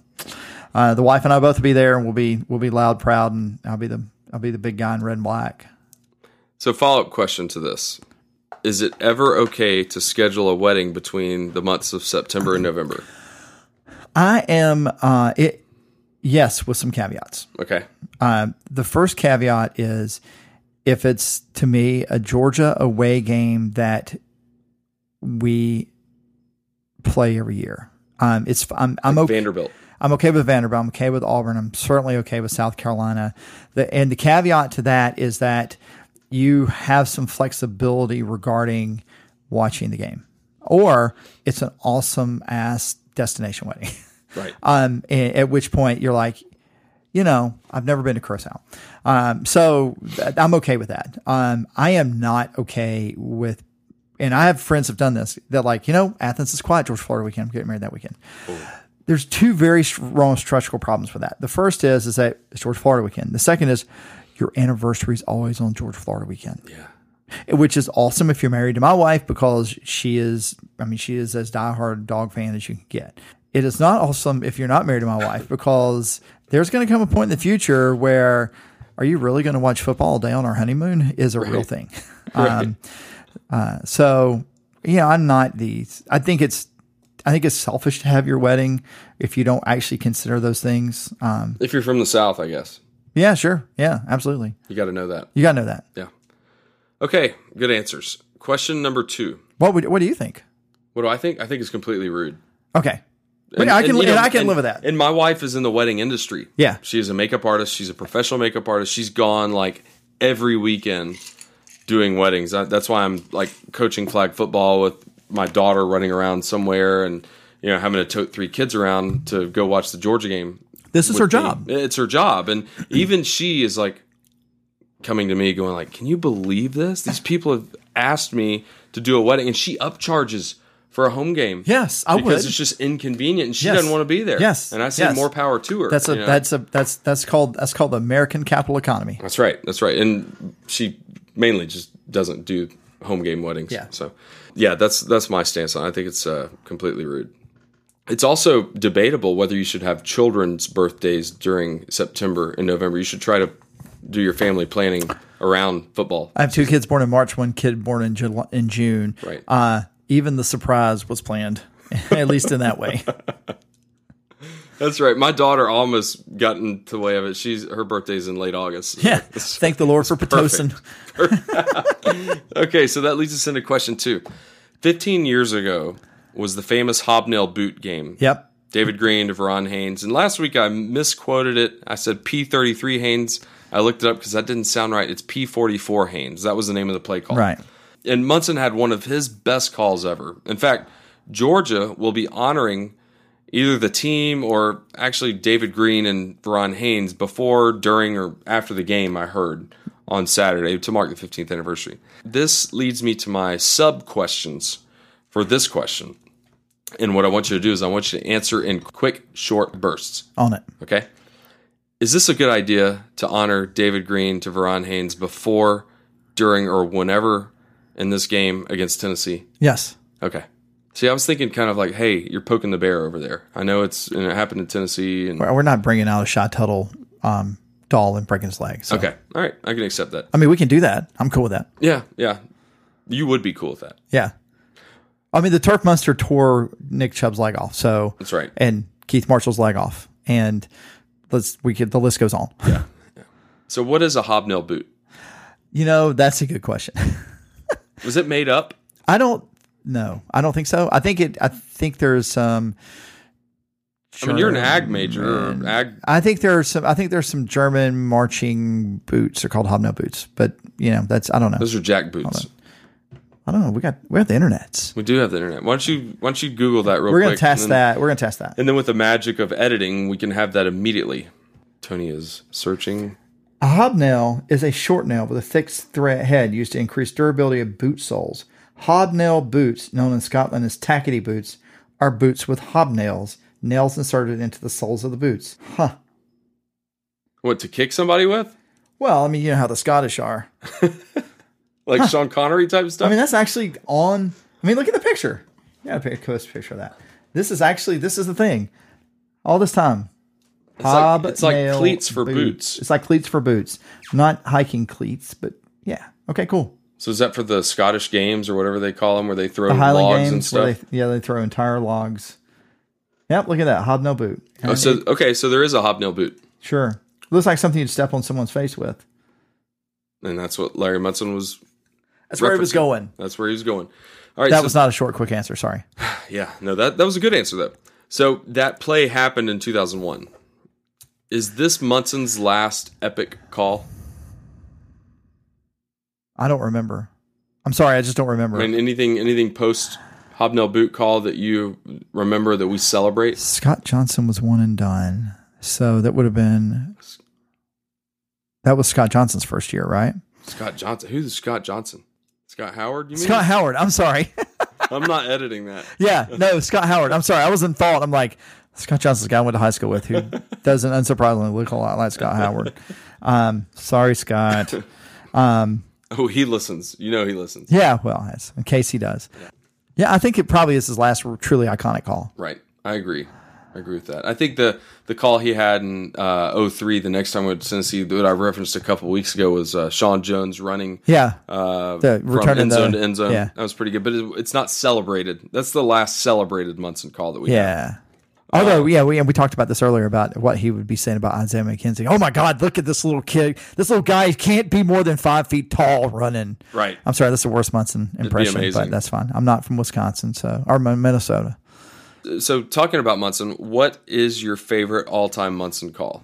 uh, the wife and I both will be there, and we'll be we'll be loud, proud, and I'll be the I'll be the big guy in red and black. So, follow up question to this: Is it ever okay to schedule a wedding between the months of September and November? I am uh, it. Yes, with some caveats. Okay, Um, the first caveat is if it's to me a Georgia away game that we play every year. Um, it's I'm I'm okay. Vanderbilt. I'm okay with Vanderbilt. I'm okay with Auburn. I'm certainly okay with South Carolina. The, and the caveat to that is that you have some flexibility regarding watching the game, or it's an awesome ass destination wedding. Right. Um, at which point you're like, you know, I've never been to Curacao. Um, so I'm okay with that. Um, I am not okay with, and I have friends have done this that like, you know, Athens is quiet, George Florida weekend. I'm getting married that weekend. There's two very strong structural problems with that. The first is, is that it's Georgia, Florida weekend. The second is your anniversary is always on George Florida weekend Yeah. which is awesome if you're married to my wife because she is, I mean, she is as diehard a dog fan as you can get. It is not awesome if you're not married to my wife because there's going to come a point in the future where are you really going to watch football all day on our honeymoon is a real thing. Um, uh, so, yeah, I'm not the, I think it's, I think it's selfish to have your wedding if you don't actually consider those things. Um, If you're from the South, I guess. Yeah, sure. Yeah, absolutely. You got to know that. You got to know that. Yeah. Okay, good answers. Question number two. What would, what do you think? What do I think? I think it's completely rude. Okay. But I can you know, I can and- live with that. And my wife is in the wedding industry. Yeah. She is a makeup artist. She's a professional makeup artist. She's gone like every weekend doing weddings. That- That's why I'm like coaching flag football with my daughter running around somewhere and you know having to tote three kids around to go watch the Georgia game. This is her me. job. It's her job, and even she is like coming to me, going like, "Can you believe this? These people have asked me to do a wedding, and she upcharges for a home game." Yes, I because would. it's just inconvenient, and she Yes. doesn't want to be there. Yes. and I say Yes. more power to her. That's a you know? that's a that's that's called that's called the American capital economy. That's right. That's right. And she mainly just doesn't do home game weddings. Yeah. So, yeah, that's that's my stance on. it. I think it's uh, completely rude. It's also debatable whether you should have children's birthdays during September and November. You should try to do your family planning around football. I have two kids born in March, one kid born in July, in June. Right. Uh, even the surprise was planned, at least in that way. That's right. My daughter almost got into the way of it. She's her birthday's in late August. Yeah. Thank the Lord for Pitocin. Okay, so that leads us into question two. Fifteen years ago was the famous hobnail boot game. Yep. David Greene to Veron Haynes. And last week I misquoted it. I said P33 Haynes. I looked it up because that didn't sound right. It's P44 Haynes. That was the name of the play call. Right. And Munson had one of his best calls ever. In fact, Georgia will be honoring either the team or actually David Greene and Veron Haynes before, during, or after the game, I heard on Saturday to mark the 15th anniversary. This leads me to my sub questions for this question. And what I want you to do is I want you to answer in quick, short bursts. On it. Okay. Is this a good idea to honor David Greene to Veron Haynes before, during, or whenever in this game against Tennessee? Yes. Okay. See, I was thinking kind of like, hey, you're poking the bear over there. I know it's and it happened in Tennessee, and We're not bringing out a shot Tuttle um, doll and breaking his leg. So. okay, all right, I can accept that. I mean, we can do that. I'm cool with that. Yeah, yeah, you would be cool with that. Yeah. I mean, the Turf Monster tore Nick Chubb's leg off. So That's right. and Keith Marshall's leg off, and let's we could the list goes on. Yeah. So, what is a hobnail boot? You know, that's a good question. Was it made up? I don't know. I don't think so. I think it. I think there's some. I mean, you're an ag major or ag. I think there are some. I think there's some German marching boots. They're called hobnail boots, but you know that's. I don't know. Those are jack boots. I don't know. We got we got the internet. We do have the internet. Why don't you Why don't you Google that real We're gonna test and then, that. We're gonna test that. and then with the magic of editing, we can have that immediately. Tony is searching. A hobnail is a short nail with a thick thread head used to increase durability of boot soles. Hobnail boots, known in Scotland as tackety boots, are boots with hobnails, nails inserted into the soles of the boots. Huh. What to kick somebody with? Well, I mean, you know how the Scottish are. Like Sean Connery type stuff. I mean, that's actually on. I mean, look at the picture. Yeah, post a picture of that. This is actually this is the thing. All this time, it's like, it's like cleats for boots. It's like cleats for boots, not hiking cleats, but yeah. Okay, cool. So is that for the Scottish games or whatever they call them, where they throw The Highland logs and stuff? they, yeah, they throw entire logs. Yep, look at that hobnail boot. oh, so okay, so there is a hobnail boot, Sure, looks like something you'd step on someone's face with. and that's what Larry Munson was. That's where he was going. That's where he was going. All right, That so, was not a short, quick answer. Sorry. yeah, no, that that was a good answer though. So that play happened in 2001. Is this Munson's last epic call? I don't remember. I'm sorry, I just don't remember. I mean, anything anything post hobnail boot call that you remember that we celebrate? Scott Johnson was one and done. So that would have been that was Scott Johnson's first year, right? Scott Johnson. Who's Scott Johnson? Scott Howard? You mean? Scott Howard. I'm sorry. I'm not editing that. yeah, no, Scott Howard. I'm sorry. I was in thought. I'm like Scott Johnson's the guy I went to high school with who doesn't unsurprisingly look a lot like Scott Howard. Um, sorry, Scott. Oh, he listens. You know he listens. Yeah, well, in case he does. Yeah, I think it probably is his last truly iconic call. Right. I agree. I agree with that. I think the the call he had in uh, 03, the next time to Tennessee, that I referenced a couple weeks ago, was uh, Sean Jones running Yeah, uh, The from end zone the- to end zone. yeah. That was pretty good, but it, it's not celebrated. That's the last celebrated Munson call that we yeah. Although, yeah, we and we talked about this earlier about what he would be saying about Isaiah McKenzie. Oh my God, look at this little kid. This little guy can't be more than five feet tall running. Right. I'm sorry, that's the worst Munson impression, but that's fine. I'm not from Wisconsin, so or Minnesota. So, talking about Munson, what is your favorite all-time Munson call?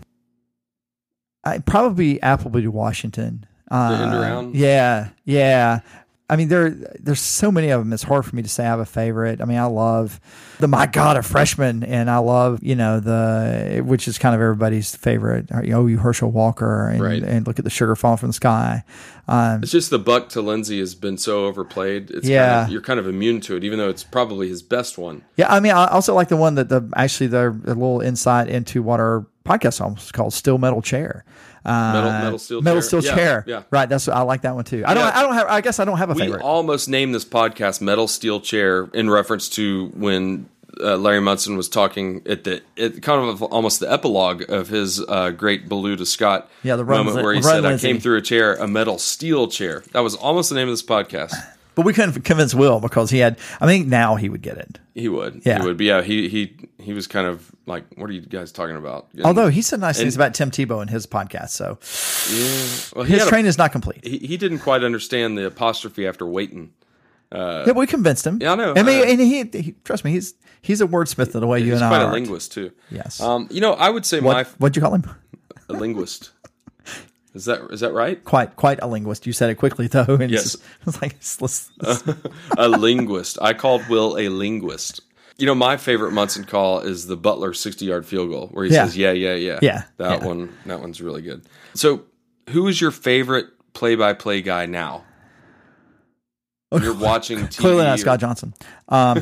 I probably Appleby to Washington. Uh, end around? Yeah, yeah. I mean, there there's so many of them. It's hard for me to say I have a favorite. I mean, I love the my God, a freshman, and I love you know the which is kind of everybody's favorite. You know, you Herschel Walker, and, Right. and look at the sugar fall from the sky. Um, It's just the buck to Lindsay has been so overplayed. It's Yeah. kind of, you're kind of immune to it, even though it's probably his best one. yeah, I mean, I also like the one that the actually the, the little insight into what our podcast almost called "Still Metal Chair." Uh, Metal- metal steel metal chair? steel Yeah, chair. yeah. right. That's I like that one too. I don't. Yeah. I don't have. I guess I don't have a We favorite. almost named this podcast "Metal Steel Chair" in reference to when uh, Larry Munson was talking at the it kind of almost the epilogue of his uh, great to Scott Yeah, the moment Lin- where he said, "I came through a chair, a metal steel chair." That was almost the name of this podcast. But we couldn't convince Will because he had. I think now he would get it. He would, Yeah. he would. But yeah, he he he was kind of like, "What are you guys talking about?" And- Although he said nice things about Tim Tebow in his podcast, so yeah, well, his had a- train is not complete. he he didn't quite understand the apostrophe after waiting. yeah, we convinced him. yeah, I know, I mean, know. and he, he trust me, he's he's a wordsmith in the way you and I. He's and quite a are. linguist too. Yes. Um, you know, I would say What my what'd you call him? a linguist. Is that is that right? Quite quite a linguist. You said it quickly though, and Yes. it's, it's like it's, let's- a linguist. I called Will a linguist. You know, my favorite Munson call is the Butler sixty-yard field goal, where he Yeah. says, "Yeah, yeah, yeah." Yeah, that yeah. one. That one's really good. So, who is your favorite play-by-play guy now? When You're watching TV. clearly not or- Scott Johnson. Um,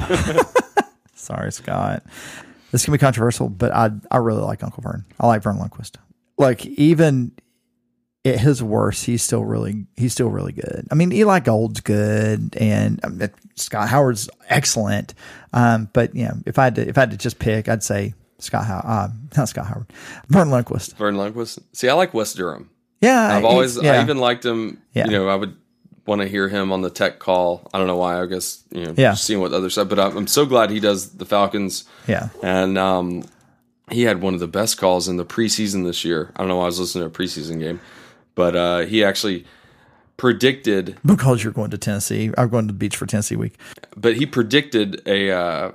sorry, Scott. This can be controversial, but I I really like Uncle Vern. I like Verne Lundquist. Like even at his worst, he's still really he's still really good. I mean, Eli Gold's good, and um, Scott Howard's excellent. Um, but you know, if I had to if I had to just pick, I'd say Scott Howard, uh, not Scott Howard, Verne Lundquist. Verne Lundquist. See, I like Wes Durham. Yeah, I've always, yeah. I even liked him. Yeah. You know, I would want to hear him on the tech call. I don't know why. I guess you know, Yeah. seeing what the other side. But I'm, I'm so glad he does the Falcons. yeah. And um, he had one of the best calls in the preseason this year. I don't know why I was listening to a preseason game, but uh, he actually predicted. Because you're going to Tennessee, I'm going to the beach for Tennessee week. But he predicted a uh,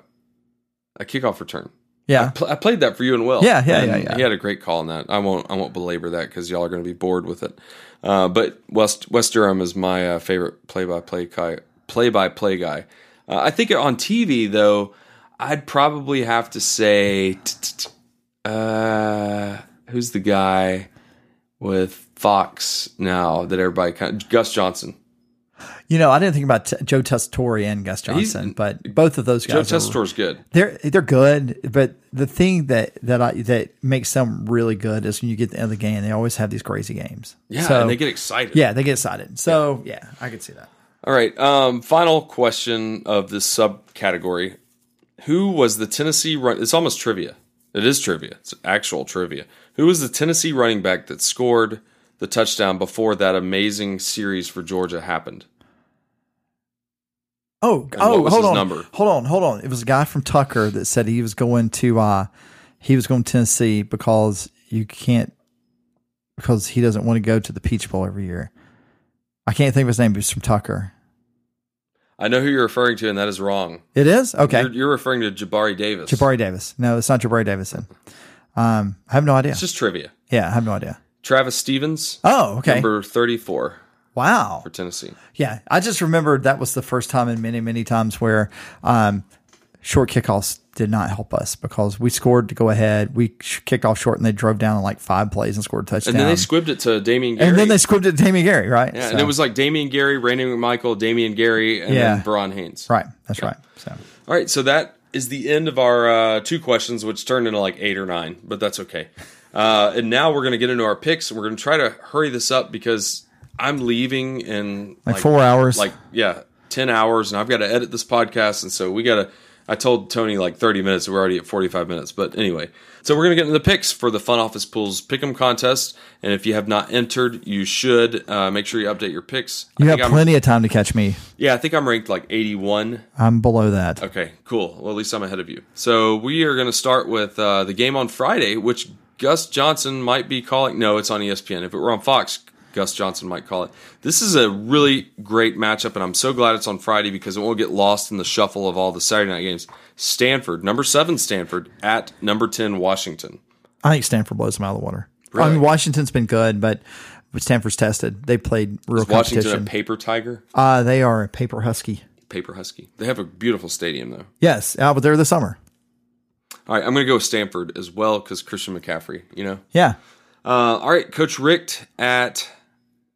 a kickoff return. Yeah, Pl- I played that for you and Will. Yeah, yeah, yeah, yeah. He had a great call on that. I won't I won't belabor that because y'all are going to be bored with it. Uh, but West Wes Durham is my uh, favorite play by play guy. Play by play guy. Uh, I think on TV though, I'd probably have to say, uh, who's the guy with Fox now that everybody kind of, Gus Johnson. You know, I didn't think about t- Joe Tessitore and Gus Johnson, but both of those guys, are, Tessitore's good. they're they're good. But the thing that that I that makes them really good is when you get the end of the game, they always have these crazy games. Yeah, so, and they get excited. yeah, they get excited. So yeah, I could see that. All right. Um, final question of this subcategory: Who was the Tennessee run? It's almost trivia. It is trivia. It's actual trivia. Who was the Tennessee running back that scored the touchdown before that amazing series for Georgia happened? Oh, what oh, hold on, number? hold on, hold on. It was a guy from Tucker that said he was going to uh he was going to Tennessee because you can't because he doesn't want to go to the Peach Bowl every year. I can't think of his name, but he's from Tucker. I know who you're referring to, and that is wrong. It is okay. You're, you're referring to Jabari Davis. Jabari Davis. No, it's not Jabari Davison. Um, I have no idea. It's just trivia. Yeah, I have no idea. Travis Stephens, Oh, okay. number 34 Wow. for Tennessee. Yeah, I just remembered that was the first time in many, many times where um, short kickoffs did not help us because we scored to go ahead. We kicked off short and they drove down in like five plays and scored a touchdown. And then they squibbed it to Damien Gary. And then they squibbed it to Damien Gary, right? yeah, So- and it was like Damien Gary, Randy McMichael, Damien Gary, and Yeah. then Veron Haynes. right. That's right. So All right, so that is the end of our uh, two questions, which turned into like eight or nine, but that's okay. Uh, and now we're going to get into our picks. We're going to try to hurry this up because I'm leaving in like, four hours. like yeah, ten hours, and I've got to edit this podcast, and so we got to I told Tony like 30 minutes. We're already at 45 minutes. But anyway, so we're going to get into the picks for the Fun Office Pools Pick'em contest. And if you have not entered, you should uh, make sure you update your picks. I You think have I'm- plenty of time to catch me. Yeah, I think I'm ranked like 81. I'm below that. Okay, cool. Well, at least I'm ahead of you. So we are going to start with uh, the game on Friday, which Gus Johnson might be calling. No, it's on ESPN. If it were on Fox, Gus Johnson might call it. This is a really great matchup, and I'm so glad it's on Friday because it won't get lost in the shuffle of all the Saturday night games. Stanford, number seven Stanford, at number 10 Washington. I think Stanford blows them out of the water. I mean, Washington's been good, but Stanford's tested. They played real is Washington a paper tiger, Uh, they are a paper husky. paper husky. They have a beautiful stadium, though. Yes, but they're the summer. All right, I'm going to go with Stanford as well because Christian McCaffrey, you know? Yeah. Uh, all right, Coach Richt at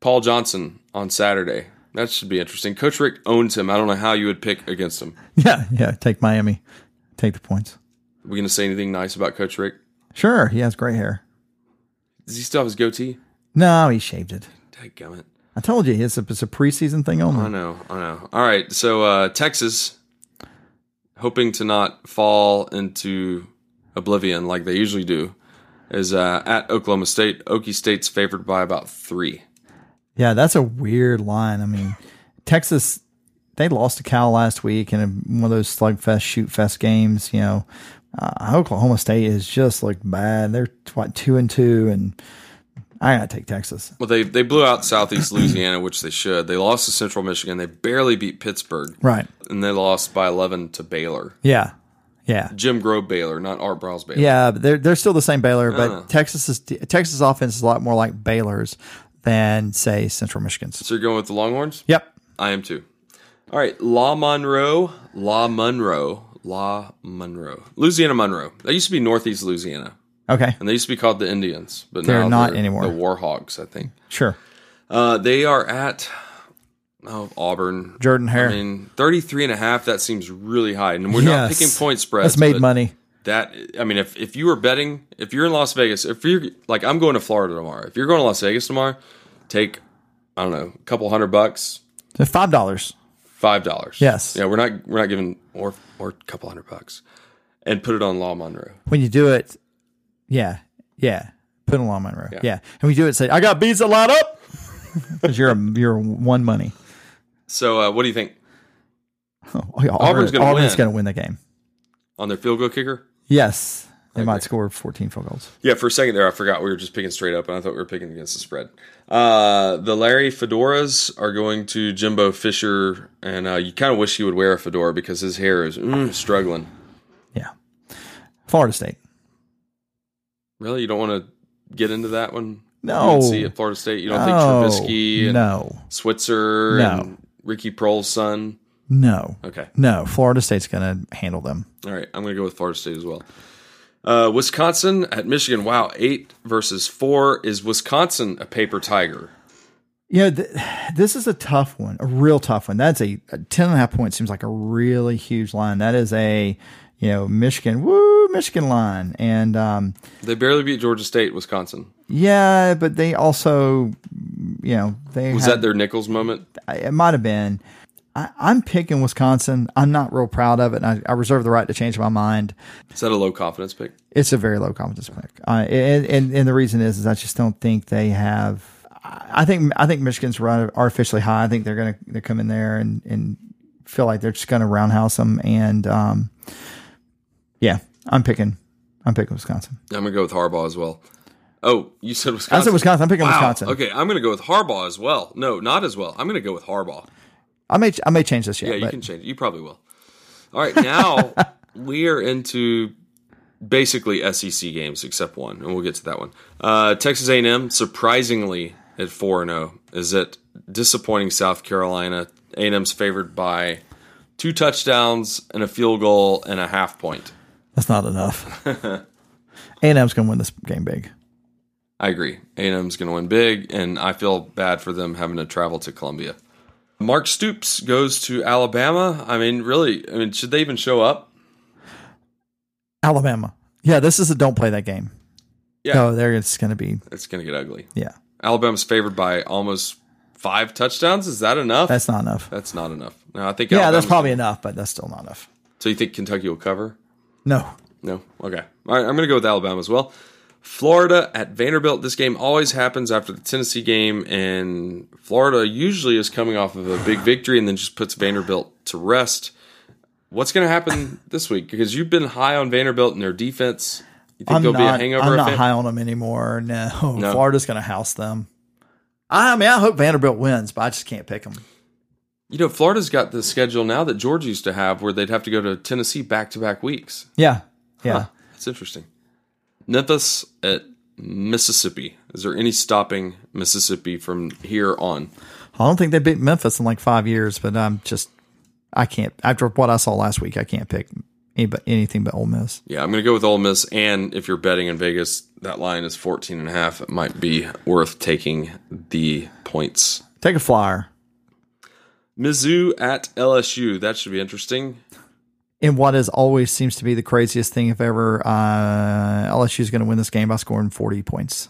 Paul Johnson on Saturday. That should be interesting. Coach Richt owns him. I don't know how you would pick against him. Yeah. Yeah. Take Miami. Take the points. Are we going to say anything nice about Coach Richt? Sure. He has gray hair. Does he still have his goatee? No, he shaved it. Dadgummit. I told you it's a, it's a preseason thing only. I know, I know. All right, so uh, Texas, hoping to not fall into oblivion like they usually do, is uh, at Oklahoma State. Okie State's favored by about three. Yeah, that's a weird line. I mean, Texas, they lost to Cal last week in one of those slugfest, shoot fest games. You know, uh, Oklahoma State is just like bad. They're what two and two, and I gotta take Texas. Well, they they blew out Southeast Louisiana, which they should. They lost to Central Michigan. They barely beat Pittsburgh, Right? and they lost by eleven to Baylor. Yeah, yeah, Jim Grobe Baylor, not Art Briles Baylor. yeah. But they're they're still the same Baylor, but Uh. Texas is Texas offense is a lot more like Baylor's than say Central Michigan's. So you're going with the Longhorns? Yep. I am too. All right, La Monroe, La Monroe, La Monroe, Louisiana Monroe. That used to be Northeast Louisiana, Okay. and they used to be called the Indians, but They're now not they're anymore. The Warhawks, I think. Sure. Uh, they are at oh Auburn. Jordan Hare. I mean, 33 and a half, that seems really high. And we're not Yes. picking point spreads. That's made but money. That I mean, if if you were betting, if you're in Las Vegas, if you're like I'm going to Florida tomorrow, if you're going to Las Vegas tomorrow, take I don't know, a couple hundred bucks, five dollars. five dollars. Yes. Yeah, we're not we're not giving or or a couple hundred bucks, and put it on Law Monroe. when you do it, yeah, yeah, put a lawn Monroe, yeah. Yeah. And you do it, say, "I got beats a lot up," because you're a, you're one money. So uh, what do you think Oh, yeah, Auburn's win. going to win the game. on their field goal kicker? Yes, they might score 14 field goals. Yeah, for a second there, I forgot we were just picking straight up, and I thought we were picking against the spread. Uh, the Larry fedoras are going to Jimbo Fisher, and uh, you kind of wish he would wear a fedora because his hair is mm, struggling. Yeah, Florida State. Really, you don't want to get into that one? No. see at Florida State. You don't No, think Trubisky and no, Switzer No. and Ricky Proehl's son? no, Okay, no. Florida State's going to handle them. all right. I'm going to go with Florida State as well. Uh, Wisconsin at Michigan. Wow, eight versus four. Is Wisconsin a paper tiger? You know, th- this is a tough one, a real tough one. That's a, a 10 and a half point seems like a really huge line. That is a, you know, Michigan, woo, Michigan line. And, um, They barely beat Georgia State. Wisconsin Yeah, but they also, you know, they was had, that their Nicholls moment? it might have been. I, I'm picking Wisconsin. I'm not real proud of it. And I, I reserve the right to change my mind. Is that a low confidence pick? It's a very low confidence pick, uh, and, and and the reason is, is I just don't think they have. I think I think Michigan's run artificially high. I think they're going to they come in there and and feel like they're just going to roundhouse them. And um, yeah, I'm picking. I'm picking Wisconsin. I'm gonna go with Harbaugh as well. Oh, you said Wisconsin. I said Wisconsin. I'm picking Wow. Wisconsin. Okay, I'm gonna go with Harbaugh as well. No, not as well. I'm gonna go with Harbaugh. I may I may change this yet. Yeah, you but can change it. You probably will. All right, now we are into basically SEC games except one, and we'll get to that one. Uh, Texas A&M surprisingly at four and zero is it disappointing South Carolina. A&M's favored by two touchdowns and a field goal and a half point. That's not enough. A&M's going to win this game big. I agree. A&M's going to win big, and I feel bad for them having to travel to Columbia. Mark Stoops goes to Alabama. I mean, really, I mean, should they even show up? Alabama. Yeah, this is a don't play that game. Yeah. No, there it's going to be. It's going to get ugly. Yeah, Alabama's favored by almost five touchdowns. Is that enough? that's not enough. That's not enough. No, I think. Yeah, Alabama's that's probably enough, but that's still not enough. So you think Kentucky will cover? No. No. Okay. All right. I'm going to go with Alabama as well. Florida at Vanderbilt. This game always happens after the Tennessee game, and Florida usually is coming off of a big victory and then just puts Vanderbilt to rest. What's going to happen this week? Because you've been high on Vanderbilt and their defense. You think I'm there'll not, be a hangover? I'm not Van- high on them anymore. No. No. Florida's going to house them. I mean, I hope Vanderbilt wins, but I just can't pick them. You know, Florida's got the schedule now that Georgia used to have, where they'd have to go to Tennessee back to back weeks. Yeah. Yeah. Huh, that's interesting. Memphis at Mississippi. Is there any stopping Mississippi from here on? I don't think they beat Memphis in like five years, but I'm just, I can't, after what I saw last week, I can't pick any, anything but Ole Miss. Yeah, I'm going to go with Ole Miss. And if you're betting in Vegas, that line is 14 and a half. It might be worth taking the points. Take a flyer. Mizzou at LSU. That should be interesting. in what is always seems to be the craziest thing if ever uh, LSU is going to win this game by scoring 40 points.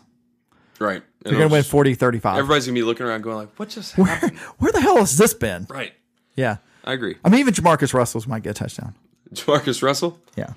Right. They're going to win 40 35. Everybody's going to be looking around going like, what just Where, happened? where the hell has this been? right. Yeah. I agree. I mean, even Jamarcus Russell's might get a touchdown. Jamarcus Russell. Yeah.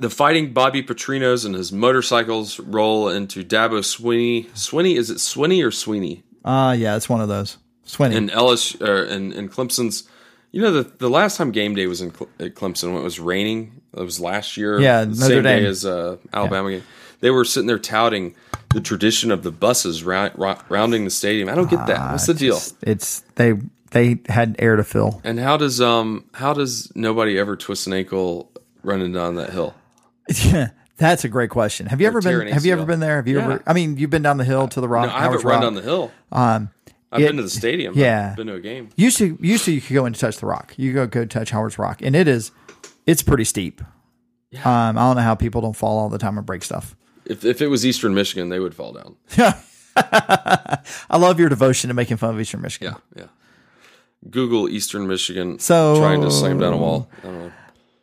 The fighting Bobby Petrinos and his motorcycles roll into Dabo Swinney. Swinney, is it Swinney or Sweeney? Uh, yeah, it's one of those. Swinney. And Ellis uh, and, and Clemson's. You know, the the last time game day was in Cle- at Clemson when it was raining. It was last year. Yeah, the same day as uh, Alabama game. They were sitting there touting the tradition of the buses round, rounding the stadium. I don't get that. What's the deal? It's, it's they they had air to fill. And how does um how does nobody ever twist an ankle running down that hill? Yeah, That's a great question. Have you ever been? Have you ever been there? Have you Yeah. ever? I mean, you've been down the hill to the rock. No, I haven't run Rock. down the hill. Um, I've it- been to the stadium. yeah. I've been to a game. Used to used to you could go in and touch the rock. You go go touch Howard's Rock, and it is it's pretty steep. Um, I don't know how people don't fall all the time and break stuff. If if it was Eastern Michigan, they would fall down. I love your devotion to making fun of Eastern Michigan. Yeah, yeah. Google Eastern Michigan So- trying to slam down a wall. I don't know.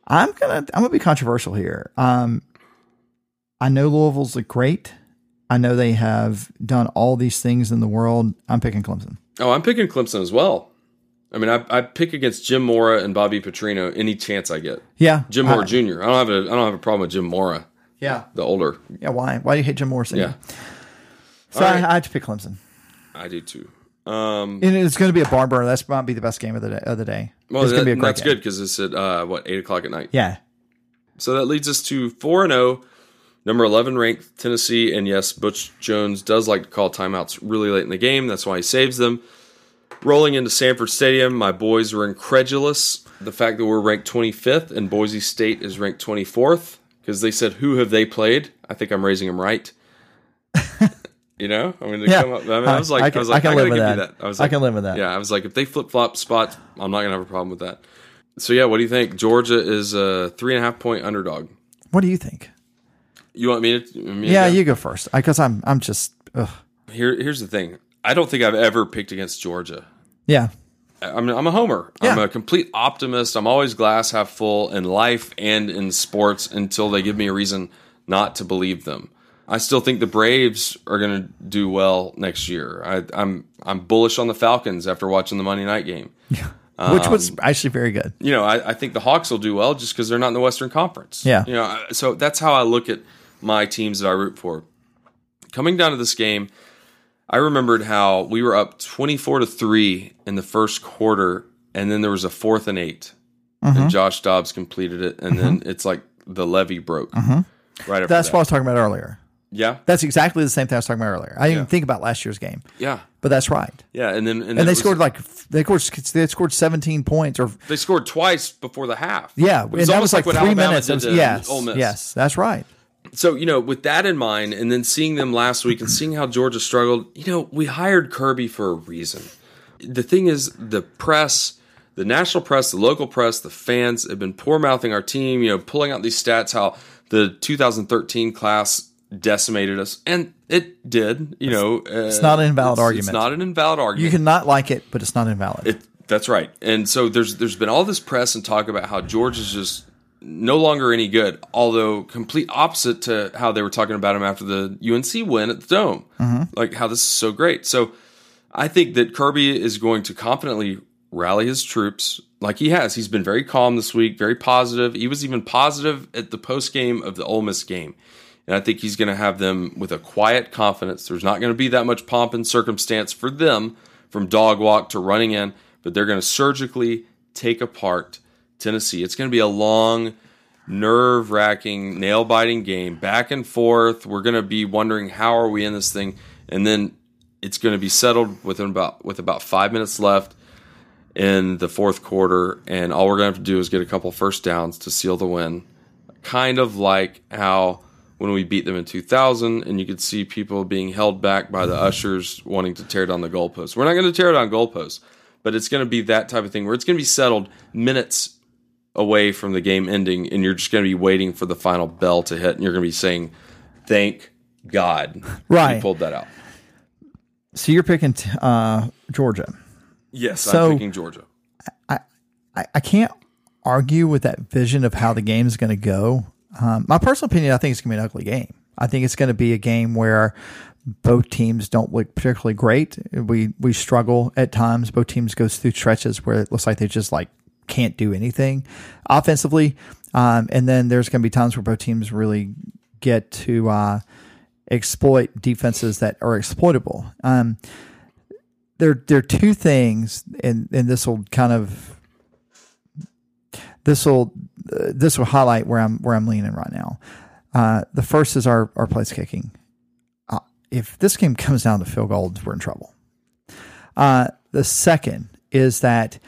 I'm gonna I'm gonna be controversial here. Um, I know Louisville's a great. I know they have done all these things in the world. I'm picking Clemson. Oh, I'm picking Clemson as well. I mean, I, I pick against Jim Mora and Bobby Petrino any chance I get. Yeah, Jim Mora I- Jr. I don't have a I don't have a problem with Jim Mora, yeah, the older. yeah. Why? Why do you hate Jim Morrison? Yeah, So All I, right. I have to pick Clemson, I do too. Um, and it's going to be a barn burner. That's might be the best game of the day. Of the day. well, it's going to be a great that's game. good because it's at uh, what eight o'clock at night. Yeah, So that leads us to 4 and 0, number 11 ranked Tennessee. And yes, Butch Jones does like to call timeouts really late in the game. That's why he saves them. Rolling into Sanford Stadium, my boys were incredulous. The fact that we're ranked 25th and Boise State is ranked 24th because they said, Who have they played? I think I'm raising them right. you know, I mean, they Yeah. come up, I, mean, I was like, I, I can- was like, I can I, gotta live with you that. that. I was like, I can live with that. Yeah, I was like, if they flip flop spots, I'm not gonna have a problem with that. So yeah, what do you think? Georgia is a three and a half point underdog. what do you think? You want me to? Me Yeah, go? you go first because I'm I'm just ugh. Here, here's the thing. I don't think I've ever picked against Georgia. yeah. I'm, I'm a homer. I'm a complete optimist. I'm always glass half full in life and in sports until they give me a reason not to believe them. I still think the Braves are going to do well next year. I, I'm I'm bullish on the Falcons after watching the Monday night game. Yeah. Which was um, actually very good. you know, I, I think the Hawks will do well just because they're not in the Western Conference. Yeah. You know, so that's how I look at my teams that I root for. Coming down to this game, I remembered how we were up 24 to 3 in the first quarter, and then there was a fourth and 8 Mm-hmm. And Josh Dobbs completed it, and then it's like the levee broke. Right after Mm-hmm. That's that. what I was talking about earlier. yeah. That's exactly the same thing I was talking about earlier. I didn't Yeah. even think about last year's game, Yeah. but that's right. Yeah. And then, and, And they was- scored like they scored they scored 17 points or they scored twice before the half. yeah, It and was that almost was like what three minutes. was- yes, Ole Miss. yes, that's right. So, you know, with that in mind, and then seeing them last week and seeing how Georgia struggled, you know, we hired Kirby for a reason. The thing is, the press, the national press, the local press, the fans have been poor mouthing our team, you know, pulling out these stats how the 2013 class decimated us. And it did, you know. It's uh, not an invalid it's, argument. It's not an invalid argument. You cannot like it, but it's not invalid. It, that's right. And so there's there's been all this press and talk about how Georgia's just no longer any good, although complete opposite to how they were talking about him after the UNC win at the Dome. Mm-hmm. Like how this is so great. So I think that Kirby is going to confidently rally his troops like he has. He's been very calm this week, very positive. He was even positive at the post game of the Ole Miss game. And I think he's going to have them with a quiet confidence. There's not going to be that much pomp and circumstance for them from dog walk to running in, but they're going to surgically take apart Tennessee. It's going to be a long, nerve wracking, nail biting game, back and forth. We're going to be wondering how are we in this thing, and then it's going to be settled within about with about five minutes left in the fourth quarter, and all we're going to have to do is get a couple first downs to seal the win. Kind of like how when we beat them in 2000, and you could see people being held back by the ushers wanting to tear down the goalposts. We're not going to tear down goalposts, but it's going to be that type of thing where it's going to be settled minutes away from the game ending, and you're just going to be waiting for the final bell to hit, and you're going to be saying, "Thank God, Right. we pulled that out." So you're picking uh, Georgia. Yes, So- I'm picking Georgia. I, I can't argue with that vision of how the game is going to go. Um, my personal opinion, I think it's going to be an ugly game. I think it's going to be a game where both teams don't look particularly great. We we struggle at times. Both teams goes through stretches where it looks like they just like can't do anything offensively, um, and then there's going to be times where both teams really get to uh, exploit defenses that are exploitable. Um, there there are two things, and and this will kind of this will uh, this will highlight where I'm where I'm leaning right now. Uh, the first is our our place kicking. Uh, if this game comes down to field goals, we're in trouble. Uh, the second is that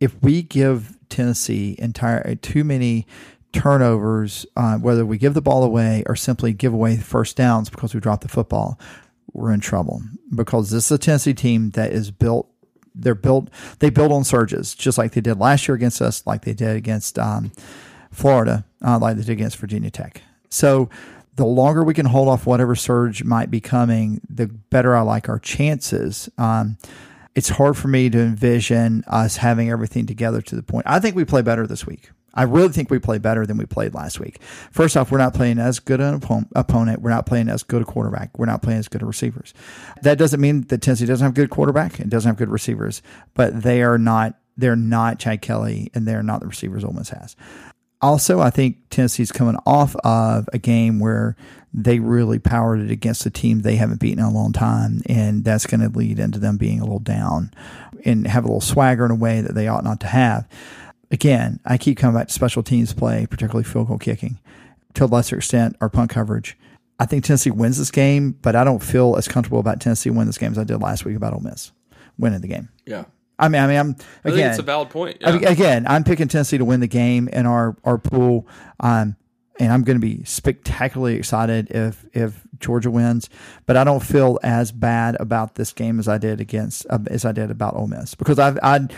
if we give Tennessee entire too many turnovers, uh, whether we give the ball away or simply give away first downs because we dropped the football, we're in trouble because this is a Tennessee team that is built. They're built. They build on surges, just like they did last year against us, like they did against um, Florida, uh, like they did against Virginia Tech. So the longer we can hold off whatever surge might be coming, the better I like our chances. Um, it's hard for me to envision us having everything together to the point. I think we play better this week. I really think we play better than we played last week. First off, we're not playing as good an opponent. We're not playing as good a quarterback. We're not playing as good a receivers. That doesn't mean that Tennessee doesn't have good quarterback and doesn't have good receivers, but they are not. They're not Chad Kelly, and they're not the receivers Ole Miss has. Also, I think Tennessee's coming off of a game where they really powered it against a team they haven't beaten in a long time, and that's going to lead into them being a little down and have a little swagger in a way that they ought not to have. Again, I keep coming back to special teams play, particularly field goal kicking, to a lesser extent, our punt coverage. I think Tennessee wins this game, but I don't feel as comfortable about Tennessee winning this game as I did last week about Ole Miss winning the game. Yeah, I mean, I mean, I'm I think again. it's a valid point. I mean, again, I'm picking Tennessee to win the game in our our pool, um, and I'm going to be spectacularly excited if if Georgia wins. But I don't feel as bad about this game as I did against uh, as I did about Ole Miss because I've I.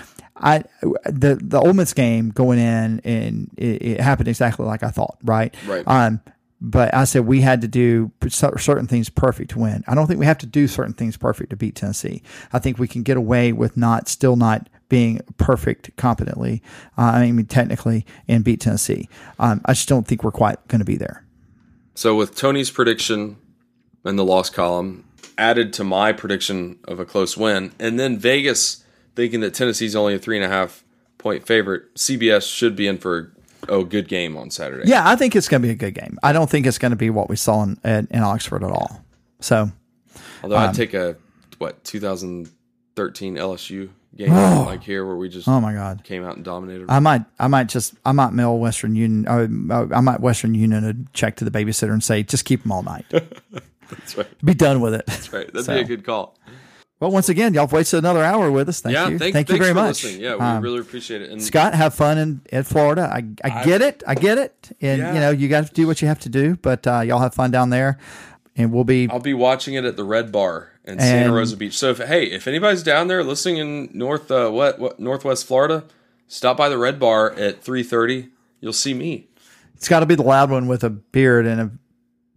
I the the Ole Miss game going in and it, it happened exactly like I thought, right? Right. Um, but I said we had to do certain things perfect to win. I don't think we have to do certain things perfect to beat Tennessee. I think we can get away with not still not being perfect competently. Uh, I mean, technically, and beat Tennessee. Um, I just don't think we're quite going to be there. So with Tony's prediction in the loss column added to my prediction of a close win, and then Vegas thinking that Tennessee's only a three and a half point favorite, CBS should be in for a good game on Saturday. Yeah, I think it's going to be a good game. I don't think it's going to be what we saw in, in, in Oxford at all. So Although Um, I'd take a what 2013 LSU game like here where we just oh my god. came out and dominated. I might, I might just, I might mail Western Union. Uh, I might Western Union a check to the babysitter and say, just keep them all night. That's right. Be done with it. That's right. That'd So- be a good call. Well, once again, y'all have wasted another hour with us. Thank yeah, you. thank, Thank you very much. listening. Yeah, we Um, really appreciate it. And Scott, have fun in, in Florida. I, I get it. I get it. And, Yeah. you know, you got to do what you have to do, but uh, y'all have fun down there. And we'll be, I'll be watching it at the Red Bar in Santa Rosa Beach. So if hey, if anybody's down there listening in North uh, what, what Northwest Florida, stop by the Red Bar at three thirty. You'll see me. it's got to be the loud one with a beard and a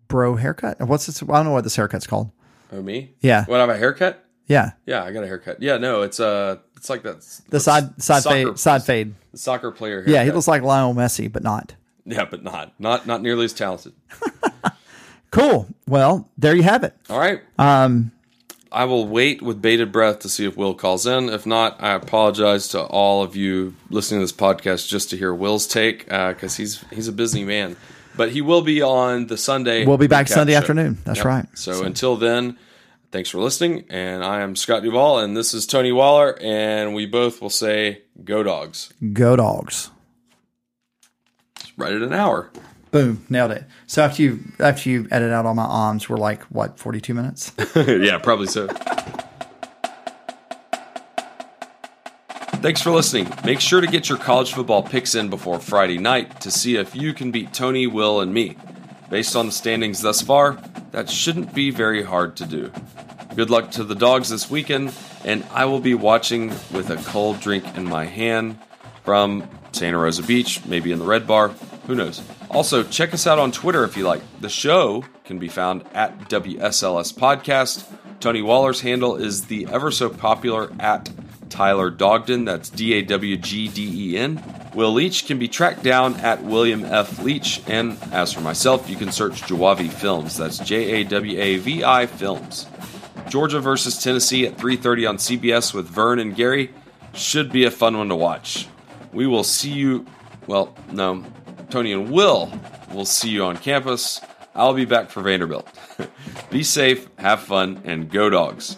bro haircut. What's this? I don't know what this haircut's called. Oh, me? Yeah. What? I have a haircut? Yeah. Yeah, I got a haircut. Yeah, no, it's uh, it's like that. The side, side soccer, fade, side fade. Soccer player. Haircut. Yeah. He looks like Lionel Messi, but not. Yeah, but not not not nearly as talented. Cool. Well, there you have it. All right. Um, I will wait with bated breath to see if Will calls in. If not, I apologize to all of you listening to this podcast just to hear Will's take because uh, he's he's a busy man. But he will be on the Sunday. We'll be back Sunday show. afternoon. That's yep. right. So, so until then, thanks for listening. And I am Scott Duvall, and this is Tony Waller, and we both will say, "Go dogs." Go dogs. right at an hour. Boom, nailed it. So after you after you edit out all my arms, we're like what forty two minutes? yeah, probably so. Thanks for listening. Make sure to get your college football picks in before Friday night to see if you can beat Tony, Will, and me. Based on the standings thus far, that shouldn't be very hard to do. Good luck to the dogs this weekend, and I will be watching with a cold drink in my hand from Santa Rosa Beach, maybe in the Red Bar. Who knows? Also, check us out on Twitter if you like. The show can be found at WSLS Podcast. Tony Waller's handle is the ever so popular at Tyler Dogden. That's D A W G D E N. Will Leach can be tracked down at William F. Leach. And as for myself, you can search Jawavi Films. That's J A W A V I Films. Georgia versus Tennessee at 3:30 on CBS with Vern and Gary should be a fun one to watch. We will see you. Well, no, Tony and Will will see you on campus. I'll be back for Vanderbilt. be safe, have fun, and go dogs.